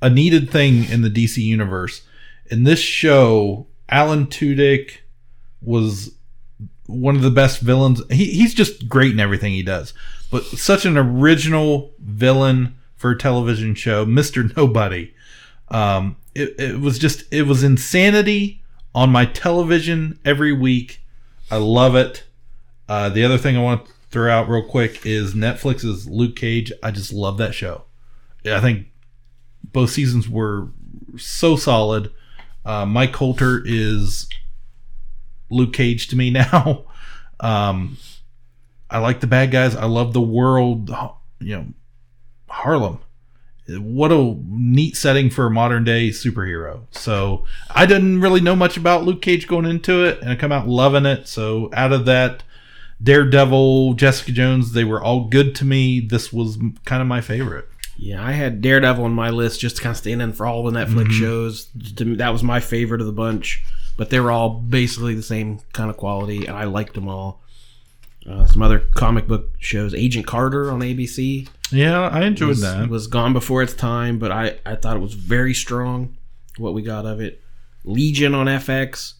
a needed thing in the DC universe. In this show, Alan Tudyk was one of the best villains. He, he's just great in everything he does, but such an original villain for a television show, Mister Nobody. Um, it, it was just it was insanity on my television every week. I love it. Uh, the other thing I want to throw out real quick is Netflix's Luke Cage. I just love that show. I think both seasons were so solid. Uh, Mike Colter is Luke Cage to me now. Um, I like the bad guys. I love the world. You know, Harlem what a neat setting for a modern day superhero. So I didn't really know much about Luke Cage going into it, and I come out loving it. So out of that, Daredevil, Jessica Jones, they were all good to me. This was kind of my favorite. Yeah, I had Daredevil on my list just to kind of stand in for all the Netflix Mhm. shows. That was my favorite of the bunch, but they were all basically the same kind of quality, and I liked them all. Uh, some other comic book shows, Agent Carter on ABC. Yeah, I enjoyed was, that. Was gone before its time, but I, I thought it was very strong. What we got of it, Legion on FX,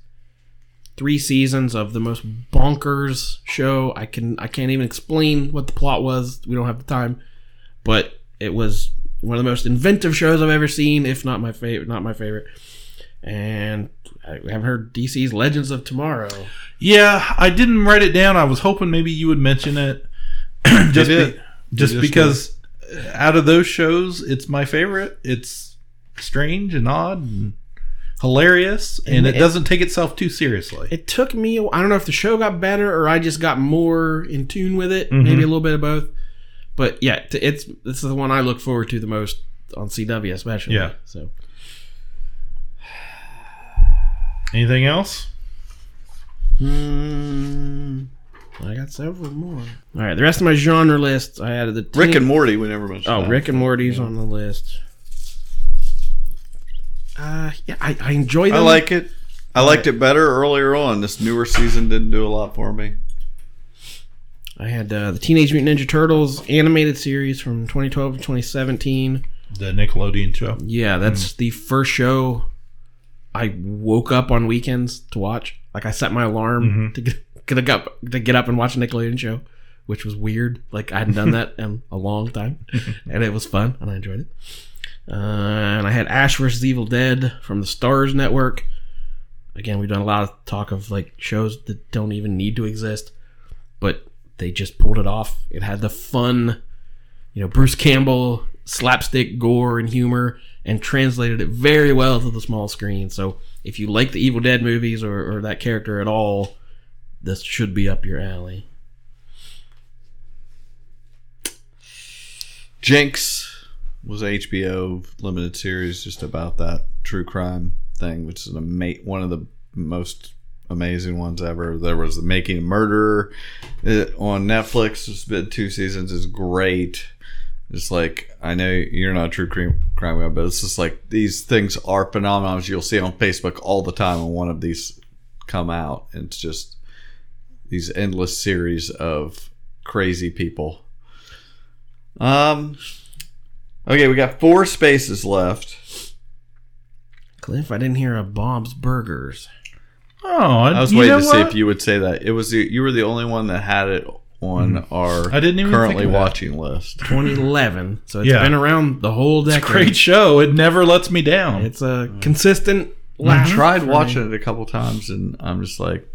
three seasons of the most bonkers show. I can I can't even explain what the plot was. We don't have the time, but it was one of the most inventive shows I've ever seen, if not my favorite. Not my favorite. And I haven't heard DC's Legends of Tomorrow. Yeah, I didn't write it down. I was hoping maybe you would mention it. just did. be- just just because out of those shows, it's my favorite. It's strange and odd and hilarious, and, And it, it- doesn't take itself too seriously. It took me. I don't know if the show got better or I just got more in tune with it. Mhm. Maybe a little bit of both. But yeah, it's this is the one I look forward to the most on CW, especially. Yeah. So Anything else? Hmm, I got several more. All right, the rest of my genre list, I added the Rick and Morty. We never mentioned. Oh, that. Rick and Morty's on the list. Uh, yeah, I, I enjoy them. I like it. I liked it better earlier on. This newer season didn't do a lot for me. I had uh, the Teenage Mutant Ninja Turtles animated series from 2012 to 2017. The Nickelodeon show. Yeah, that's the first show I woke up on weekends to watch. Like I set my alarm Mhm. to get, get up to get up and watch a Nickelodeon show, which was weird. Like I hadn't done that in a long time, and it was fun, and I enjoyed it. Uh, and I had Ash vs. Evil Dead from the Starz Network. Again, we've done a lot of talk of like shows that don't even need to exist, but they just pulled it off. It had the fun, you know, Bruce Campbell slapstick gore and humor, and translated it very well to the small screen. So if you like the Evil Dead movies or, or that character at all, this should be up your alley. Jinx was a HBO limited series just about that true crime thing, which is an ama- one of the most amazing ones ever. There was the Making a Murderer on Netflix. It's been two seasons. is great. It's like I know you're not a true crime crime guy, but it's just like these things are phenomenal. You'll see on Facebook all the time when one of these come out. And it's just these endless series of crazy people. Um. Okay, we got four spaces left. Cliff, I didn't hear a Bob's Burgers. Oh, I was waiting know to see if you would say that. It was the, you were the only one that had it on Mhm. our I didn't even currently think that. watching list. 2011, so it's Yeah. been around the whole day. It's a decade. great show. It never lets me down. It's a consistent. I laugh tried for me. watching it a couple times, and I'm just like,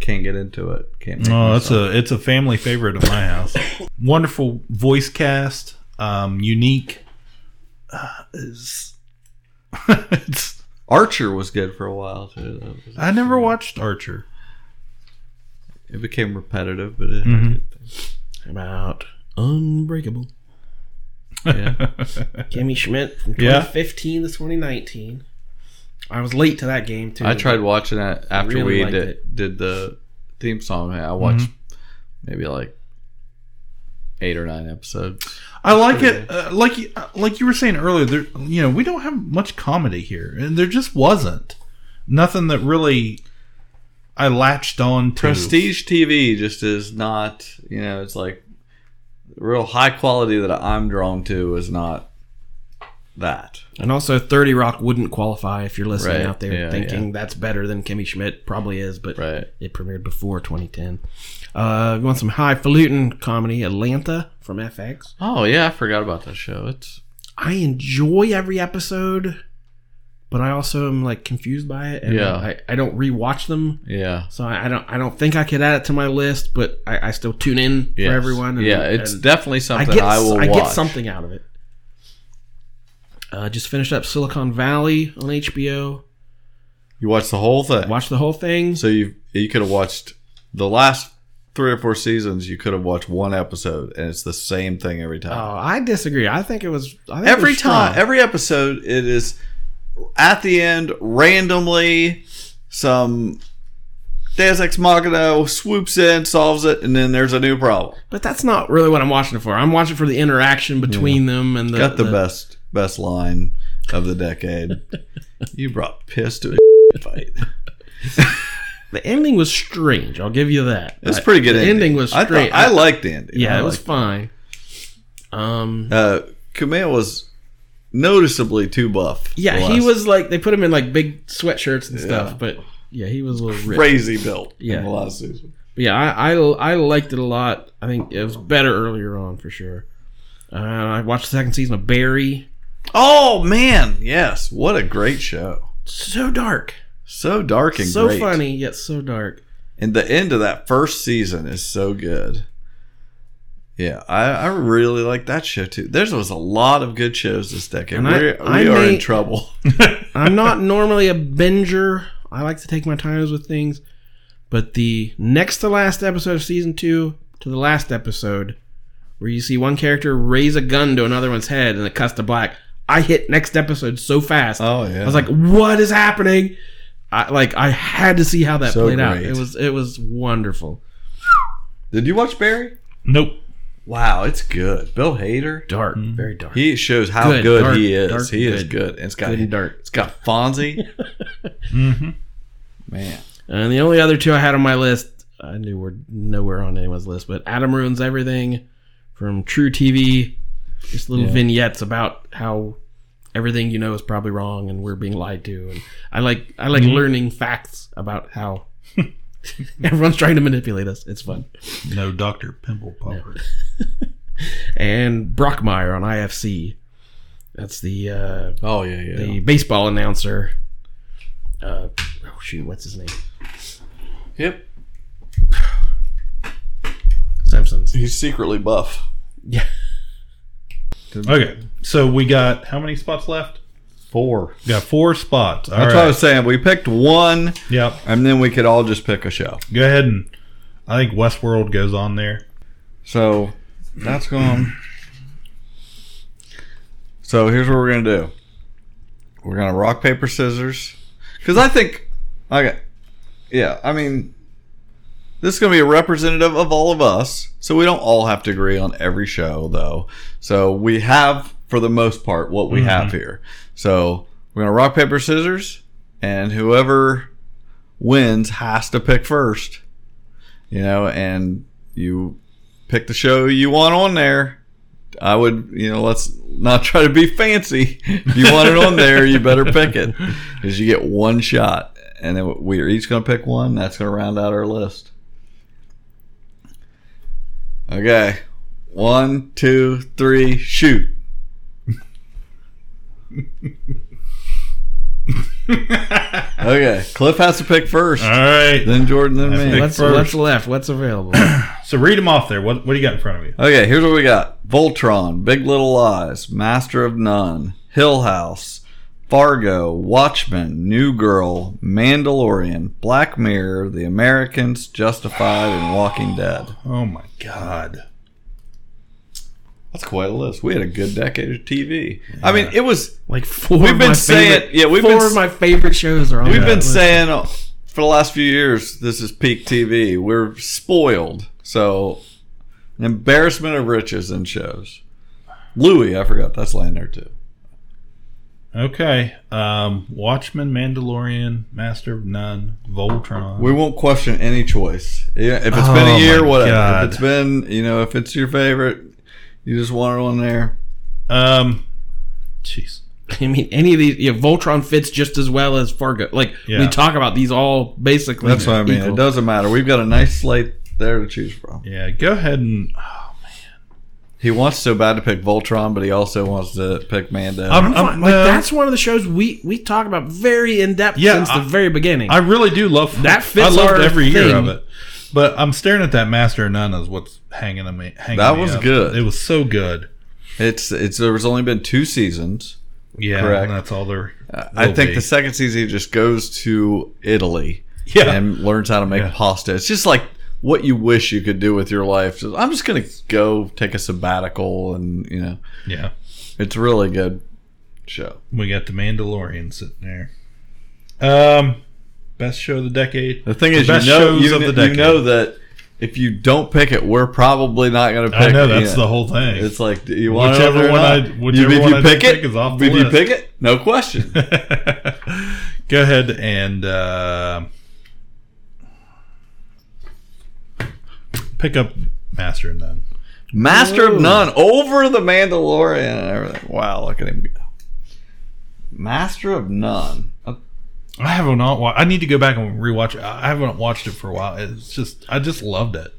can't get into it. Can't. Make Oh, it's a it's a family favorite in my house. Wonderful voice cast, um, unique. Uh, is it's, Archer was good for a while too. Was- I never watched Archer. It became repetitive, but it. Mhm. About Unbreakable. Yeah. Kimmy Schmidt from Yeah. 2015 to 2019. I was late to that game too. I tried watching it after Really we did, did the theme song. I watched Mm-hmm. maybe like eight or nine episodes. I like it, uh, like you- like you were saying earlier. There, you know, we don't have much comedy here, and there just wasn't nothing that really I latched on to. Prestige TV just is not, you know, it's like real high quality that I'm drawn to is not that. And also, 30 Rock wouldn't qualify if you're listening Right. out there Yeah, thinking yeah. that's better than Kimmy Schmidt. Probably is, but Right. it premiered before 2010. Uh, you want some highfalutin comedy? Atlanta from FX. Oh yeah, I forgot about that show. It's I enjoy every episode, but I also am like confused by it. And Yeah. I, I don't rewatch them. yeah. So I, I don't I don't think I could add it to my list, but I, I still tune in Yes. for everyone. and- yeah, it's definitely something I, get, will I watch. get something out of it. Uh, just finished up Silicon Valley on HBO. You watched the whole thing. Watched the whole thing. So you you could have watched the last three or four seasons, you could have watched one episode, and it's the same thing every time. Oh, I disagree. I think it was I think it every was strong. time, every episode, it is at the end randomly some Deus Ex Machina swoops in, solves it, and then there's a new problem. But that's not really what I'm watching for. I'm watching for the interaction between them and the, Got the, best best line of the decade. you brought piss to a fight. The ending was strange. I'll give you that. It's a pretty good The ending. ending was I thought- strange. I liked the ending. Yeah, I it was fine. Um, Uh, Kumail was noticeably too buff. yeah, he was like they put him in like big sweatshirts and Yeah. stuff, but yeah, he was a little ripped. crazy built. Yeah, in the last season. But yeah, I, I I liked it a lot. I think it was better earlier on for sure. Uh, I watched the second season of Barry. Oh man, yes! What a great show. So dark, so dark and so great. funny yet so dark. And the end of that first season is so good. Yeah, I, I really like that show too. There was a lot of good shows this decade. And We're, I we are in trouble. I'm not normally a binger. I like to take my times with things. But the next to last episode of season two to the last episode, where you see one character raise a gun to another one's head and it cuts to black, I hit next episode so fast. Oh yeah, I was like, "What is happening?" I like I had to see how that So played out. great. It was it was wonderful. Did you watch Barry? Nope. Wow, it's good. Bill Hader, dark, very dark. He shows how Good, good, dark, he is. dark he and is good. good. And it's got Good and dark. It's got Fonzie. Mm-hmm. Man, And the only other two I had on my list, I knew were nowhere on anyone's list, but Adam Ruins Everything from truTV. Just little Yeah. vignettes about how everything you know is probably wrong and we're being lied to. And I like I like Mhm. learning facts about how everyone's trying to manipulate us. It's fun. No Dr. Pimple Popper. And Brockmire on IFC. That's the uh, oh yeah yeah the baseball announcer. Uh, oh shoot, what's his name? Yep. Simpsons. He's secretly buff. Yeah. Okay, so we got how many spots left? Four. Got four spots. All That's right. what I was saying. We picked one. Yep. And then we could all just pick a show. Go ahead and I think Westworld goes on there. So that's going. So here's what we're gonna do. We're gonna rock paper scissors, because I think, okay, yeah, I mean, this is gonna be a representative of all of us, so we don't all have to agree on every show, though. So we have, for the most part, what we Mhm. have here. So we're gonna rock paper scissors, and whoever wins has to pick first. You know, and you pick the show you want on there. I would, you know, let's not try to be fancy. If you want it on there, you better pick it because you get one shot, and then we're each going to pick one. That's going to round out our list. Okay, one, two, three, shoot. okay, Cliff has to pick first. All right. Then Jordan, then me. What's, what's left? What's available? So read them off there. What what do you got in front of you? Okay, here's what we got: Voltron, Big Little Lies, Master of None, Hill House, Fargo, Watchmen, New Girl, Mandalorian, Black Mirror, The Americans, Justified, and Walking Dead. Oh my god. That's quite a list. We had a good decade of TV. I mean, it was like four. We've of been my saying, favorite- yeah, we've four been of my favorite shows are on. We've that been list. saying for the last few years this is peak TV. We're spoiled. So, an embarrassment of riches in shows. Louie, I forgot that's laying there too. Okay. Um Watchmen, Mandalorian, Master of None, Voltron. We won't question any choice. Yeah, if it's Oh been a year, whatever. God. If it's been, you know, if it's your favorite, you just want one there. Um, jeez. I mean, any of these, yeah, Voltron fits just as well as Fargo. Like Yeah. we talk about these all basically. That's what I mean. equal. It doesn't matter. We've got a nice slate there to choose from. Yeah, go ahead and Oh man, He wants so bad to pick Voltron, but he also wants to pick Mando. I'm fine. like that's one of the shows we we talk about very in depth Yeah, since the very beginning. I really do love That fits I loved our every year of it. But I'm staring at that Master of None as what's hanging on me. Hanging that me was up. good. It was so good. It's it's there's only been two seasons. Yeah, correct. and that's all there. I think be. the second season just goes to Italy, Yeah. and learns how to make Yeah. pasta. It's just like what you wish you could do with your life. Just, I'm just gonna go take a sabbatical, and you know, Yeah. it's a really good show. We got the Mandalorian sitting there. Um, best show of the decade. The thing is, best you know, shows you, of the you know that if you don't pick it, we're probably not going to pick. I know, it. that's Yeah. the whole thing. It's like do you want Whichever it one? I- whichever if you I pick don't it, pick is off the if you pick it, no question. Go ahead and uh, pick up Master of None. Master Ooh. of None over the Mandalorian and everything. Wow, look at him go. Master of None. I haven't not. I need to go back and rewatch it. I haven't watched it for a while. It's just I just loved it.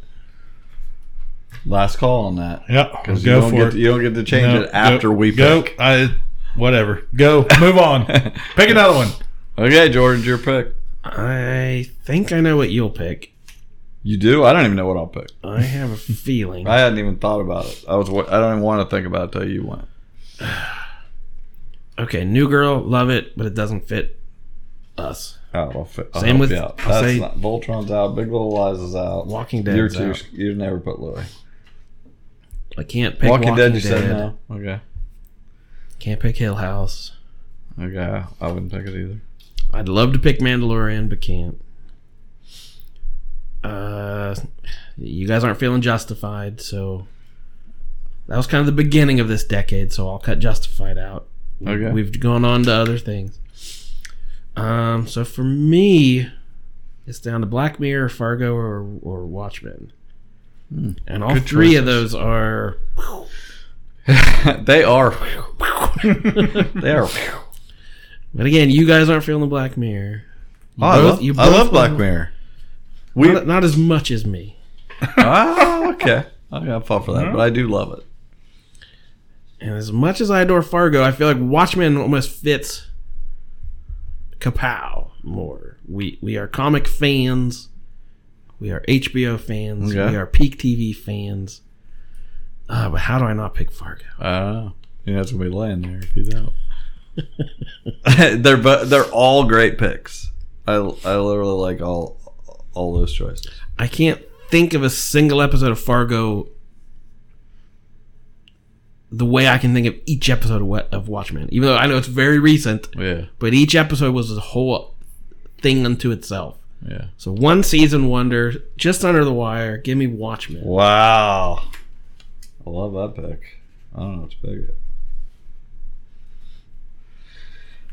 Last call on that. Yeah, because you go don't for get it. to, you don't get to change No, it after go- we go. pick. I whatever. Go move on. pick another one. Okay, Jordan, your pick. I think I know what you'll pick. You do? I don't even know what I'll pick. I have a feeling. I hadn't even thought about it. I was. wa- I don't even want to think about it till you went. Okay, New Girl, love it, but it doesn't fit us. Oh, I'll Same with out. I'll That's say not, Voltron's out. Big Little Lies is out. Walking Dead. You're too. out. You never put Louie. I can't pick Walking, Walking, Dead. You said no. Okay. Can't pick Hill House. Okay. I wouldn't pick it either. I'd love to pick Mandalorian, but can't. Uh, you guys aren't feeling justified, so that was kind of the beginning of this decade. So I'll cut Justified out. Okay. We've gone on to other things. Um, so for me, it's down to Black Mirror, Fargo, or or Watchmen, and all three of those are they are. they are. But again, you guys aren't feeling the Black Mirror. You Oh, I love- I both love Black Mirror. We- not, not as much as me. ah, okay. I got fought for that, but I do love it. And as much as I adore Fargo, I feel like Watchmen almost fits Kapow more. We we are comic fans. We are HBO fans. We are peak TV fans. Uh, but how do I not pick Fargo? I don't know. You know, it's gonna be laying there if you don't. they're but they're all great picks. I I literally like all all those choices. I can't think of a single episode of Fargo the way I can think of each episode of, Wa- of Watchmen. Even though I know it's very recent, Yeah. but each episode was a whole thing unto itself. Yeah. So one season wonder, just under the wire. Give me Watchmen. Wow. I love that pick. I don't know what's bigger.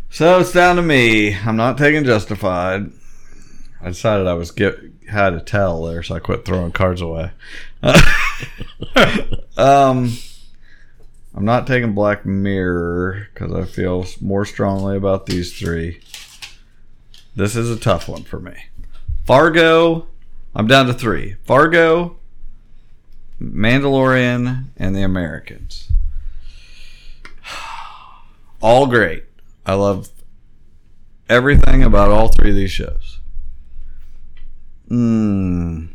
So it's down to me. I'm not taking Justified. I decided I was get had to tell there, so I quit throwing cards away. um, I'm not taking Black Mirror because I feel more strongly about these three. This is a tough one for me. Fargo. I'm down to three. Fargo, Mandalorian, and The Americans. All great. I love everything about all three of these shows. Hmm.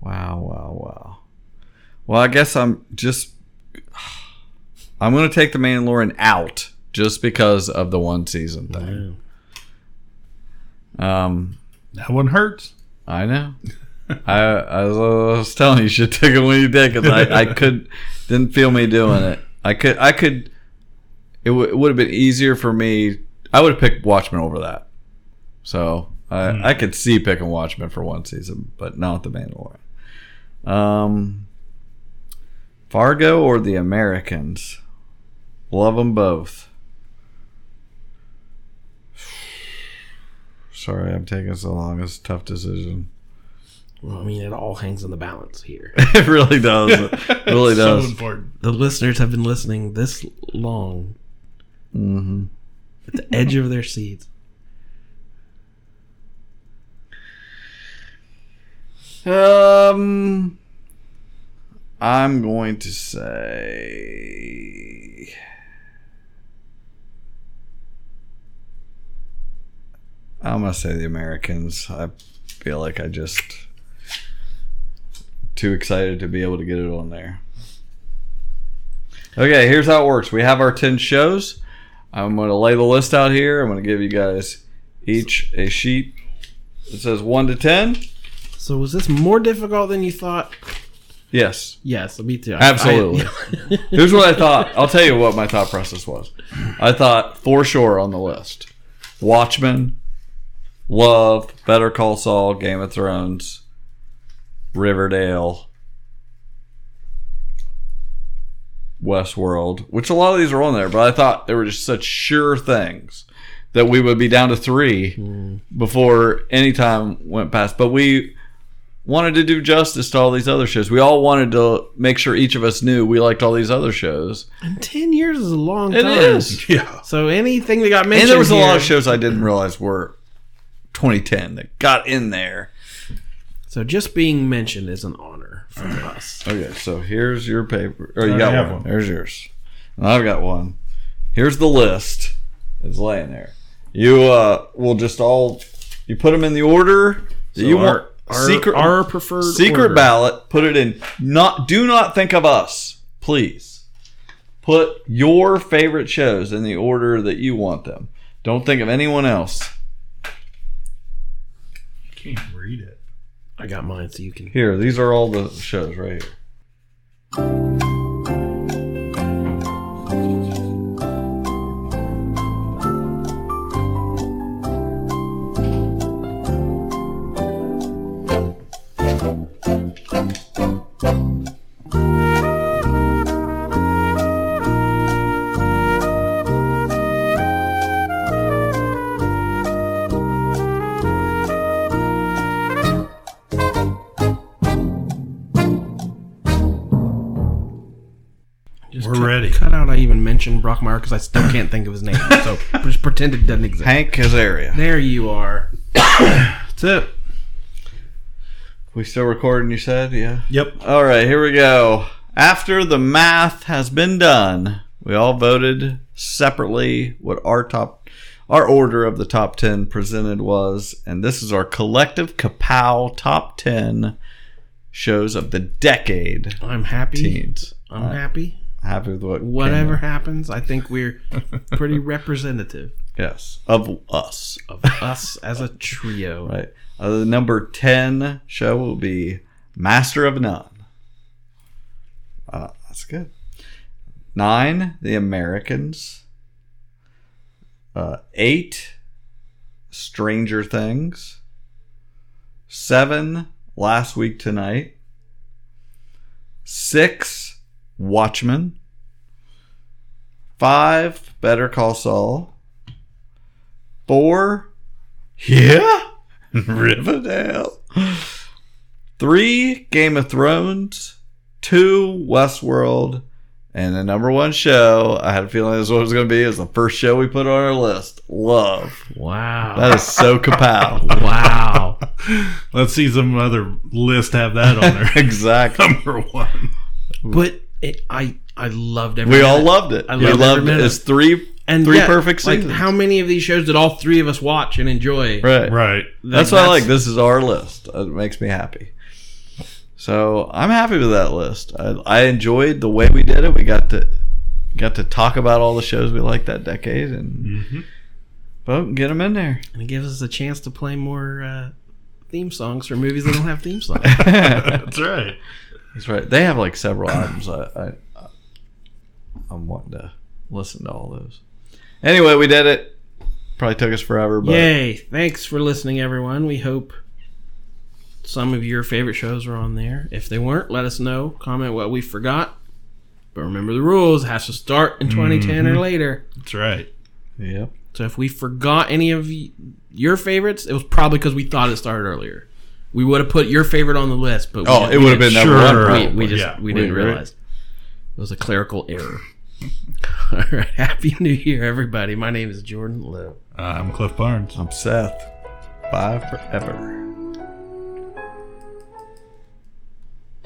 Wow, wow, wow. Well, I guess I'm just. I'm going to take The Mandalorian out just because of the one season thing. Um, that one hurts. I know. I, I was, I was telling you, you should take it when you did because I, I could didn't feel me doing it. I could I could. It, w- it would have been easier for me. I would have picked Watchmen over that. So I Hmm. I could see picking Watchmen for one season, but not the Mandalorian. Um, Fargo or the Americans. Love them both. Sorry, I'm taking so long. It's a tough decision. Well, I mean, it all hangs in the balance here. It really does. It really So does. important. The listeners have been listening this long Mm-hmm. at the edge of their seats. Um, I'm going to say. I'm gonna say the Americans. I feel like I just too excited to be able to get it on there. Okay, here's how it works. We have our 10 shows. I'm going to lay the list out here. I'm going to give you guys each a sheet that says 1 to 10. So was this more difficult than you thought? Yes. Yes, me too. I- Absolutely. I- Here's what I thought. I'll tell you what my thought process was. I thought for sure on the list Watchmen, Love, Better Call Saul, Game of Thrones, Riverdale, Westworld, which a lot of these are on there, but I thought they were just such sure things that we would be down to three hmm. before any time went past. But we wanted to do justice to all these other shows. We all wanted to make sure each of us knew we liked all these other shows. And ten years is a long It time. is. Yeah. So anything that got mentioned And there was a lot of shows I didn't realize were 2010 that got in there. So just being mentioned is an honor for us. Okay, so here's your paper. Or you I got have one. one. There's yours. And I've got one. Here's the list. It's laying there. You uh will just all you put them in the order that So you our- want. our- secret our preferred secret order. ballot. Put it in. Not do not think of us, please. Put your favorite shows in the order that you want them. Don't think of anyone else. Can't read it. I got mine, so you can. Here, these are all the shows right here. Mentioned because I still can't think of his name. So just pretend it doesn't exist. Hank Azaria. There you are. That's it. We still recording, you said? Yeah. Yep. All right, here we go. After the math has been done, we all voted separately what our top our order of the top 10 presented was, and this is our collective Kapow top 10 shows of the decade. I'm happy. Teens. I'm Uh, happy. Happy with what Whatever happens, I think we're pretty representative Yes, of us. of us as a trio. Right. Uh, the number 10 show will be Master of None. Uh, that's good. Nine, The Americans. Uh, eight, Stranger Things. Seven, Last Week Tonight. Six, Watchmen. Five, Better Call Saul. Four, yeah, Riverdale. Three, Game of Thrones. Two, Westworld. And the number one show, I had a feeling this was what it was going to be, is the first show we put on our list. Love. Wow. That is so kapow. wow. Let's see some other list have that on there. exactly. Number one. But it, I I loved every We minute. all loved it. I We loved, loved it. It's three- and three perfect like. How many of these shows did all three of us watch and enjoy? Right. Right. That's why I like this is our list. It makes me happy. So I'm happy with that list. I, I enjoyed the way we did it. We got to got to talk about all the shows we liked that decade and Mhm. vote get them in there. And it gives us a chance to play more uh, theme songs for movies that don't have theme songs. That's right. That's right. They have like several albums. I, I I'm wanting to listen to all those. Anyway, we did it. Probably took us forever, but Yay! Thanks for listening, everyone. We hope some of your favorite shows are on there. If they weren't, let us know. Comment what we forgot. But remember the rules. It has to start in 2010 or Mhm. later. That's right. Yep. So if we forgot any of y- your favorites, it was probably because we thought it started earlier. We would have put your favorite on the list, but Oh, didn't- it would have didn't- been number one, We, we just Yeah. we didn't We realize it was a clerical error. All right, happy New Year, everybody! My name is Jordan Lowe. Uh, I'm Cliff Barnes. I'm Seth. Bye forever.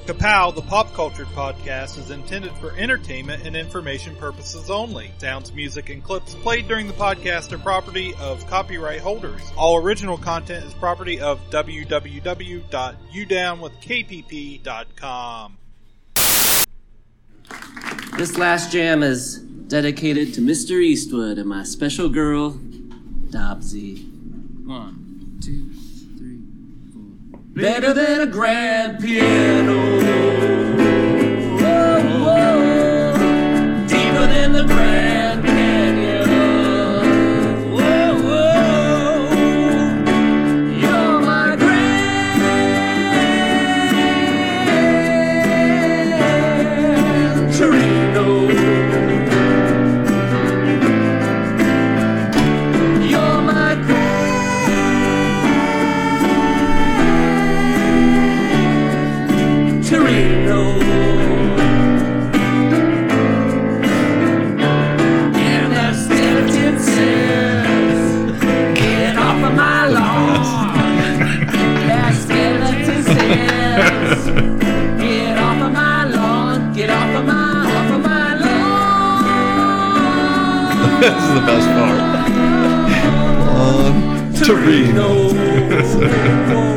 Kapow, the pop culture podcast, is intended for entertainment and information purposes only. Sounds, music, and clips played during the podcast are property of copyright holders. All original content is property of www.udownwithkpp.com. This last jam is dedicated to Mr. Eastwood and my special girl, Dobsy. One, two, three, four. Better than a grand piano. Whoa, whoa. this is the best part. On um, Torino.